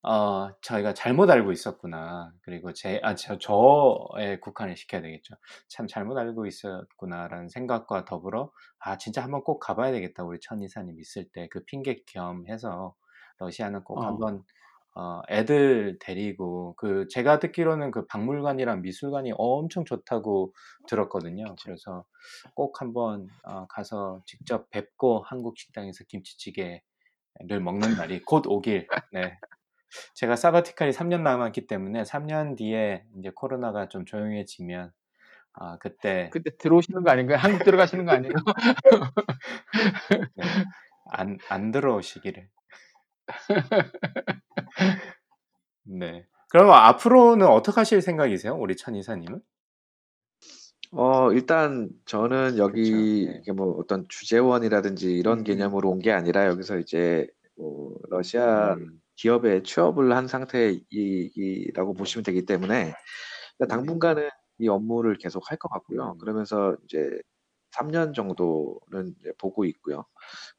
어, 저희가 잘못 알고 있었구나. 그리고 제, 아, 저, 저에 국한을 시켜야 되겠죠. 참 잘못 알고 있었구나라는 생각과 더불어, 아, 진짜 한번 꼭 가봐야 되겠다. 우리 천 이사님 있을 때 그 핑계 겸 해서 러시아는 꼭 어. 한번, 어, 애들 데리고, 그, 제가 듣기로는 그 박물관이랑 미술관이 엄청 좋다고 들었거든요. 그래서 꼭 한번, 어, 가서 직접 뵙고 한국 식당에서 김치찌개 를 먹는 날이 곧 오길, 네. 제가 사바티칼이 3년 남았기 때문에 3년 뒤에 이제 코로나가 좀 조용해지면 아 그때 그때 들어오시는 거 아닌가요? 한국 들어가시는 거 아니에요? 네, 안, 안 들어오시기를. 네. 그럼 앞으로는 어떻게 하실 생각이세요? 우리 천 이사님은? 어, 일단 저는 여기 그쵸, 네. 이게 뭐 어떤 주재원이라든지 이런 음. 개념으로 온 게 아니라 여기서 이제 뭐 러시아 음, 기업에 취업을 한 상태이라고 보시면 되기 때문에 당분간은 이 업무를 계속 할 것 같고요. 음. 그러면서 이제 3년 정도는 보고 있고요.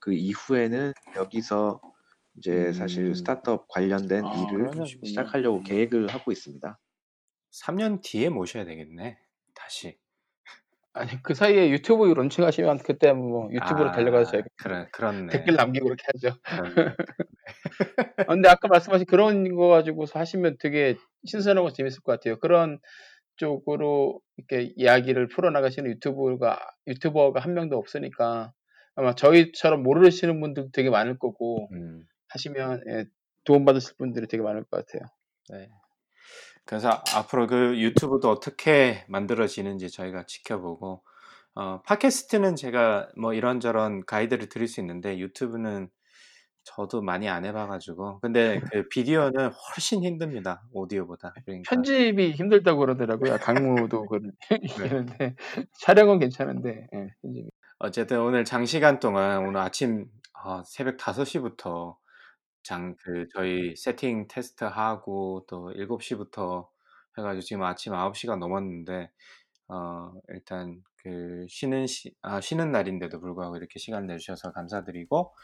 그 이후에는 여기서 이제 사실 음. 스타트업 관련된 아, 일을. 시작하려고 음. 계획을 하고 있습니다. 3년 뒤에 모셔야 되겠네. 다시. 아니 그 사이에 유튜브 론칭하시면 그때 뭐 유튜브로 아, 달려가서 저희 그래, 그렇네. 댓글 남기고 그렇게 하죠. 그렇네. 아, 근데 아까 말씀하신 그런 거 가지고서 하시면 되게 신선하고 재밌을 것 같아요. 그런 쪽으로 이렇게 이야기를 풀어나가시는 유튜브가 유튜버가 한 명도 없으니까 아마 저희처럼 모르시는 분들도 되게 많을 거고 음. 하시면 예, 도움받으실 분들이 되게 많을 것 같아요. 네. 그래서 앞으로 그 유튜브도 어떻게 만들어지는지 저희가 지켜보고, 어, 팟캐스트는 제가 뭐 이런저런 가이드를 드릴 수 있는데 유튜브는 저도 많이 안 해봐가지고, 근데 그 비디오는 훨씬 힘듭니다. 오디오보다. 그러니까 편집이 힘들다고 그러더라고요. 강무도 그러는데 촬영은 괜찮은데 예, 편집이. 어쨌든 오늘 장시간 동안 오늘 아침 어, 새벽 5시부터 장 그 저희 세팅 테스트 하고 또 7시부터 해 가지고 지금 아침 9시가 넘었는데 어 일단 그 쉬는 시, 아, 쉬는 날인데도 불구하고 이렇게 시간 내 주셔서 감사드리고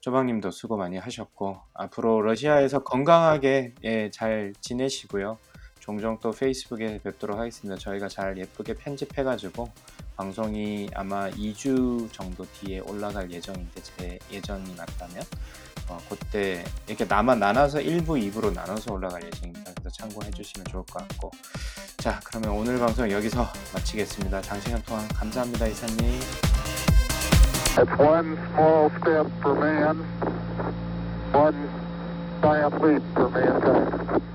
조방님도 수고 많이 하셨고 앞으로 러시아에서 건강하게 예, 잘 지내시고요. 종종 또 페이스북에 뵙도록 하겠습니다. 저희가 잘 예쁘게 편집해 가지고 방송이 아마 2주 정도 뒤에 올라갈 예정인데 제 예정이 맞다면 어, 그때 이렇게 나만 나눠서 1부, 2부로 나눠서 올라갈 예정입니다. 그래서 참고해 주시면 좋을 것 같고 자 그러면 오늘 방송 여기서 마치겠습니다. 장시간 동안 감사합니다 이사님. It's one small step for man, one giant leap for mankind.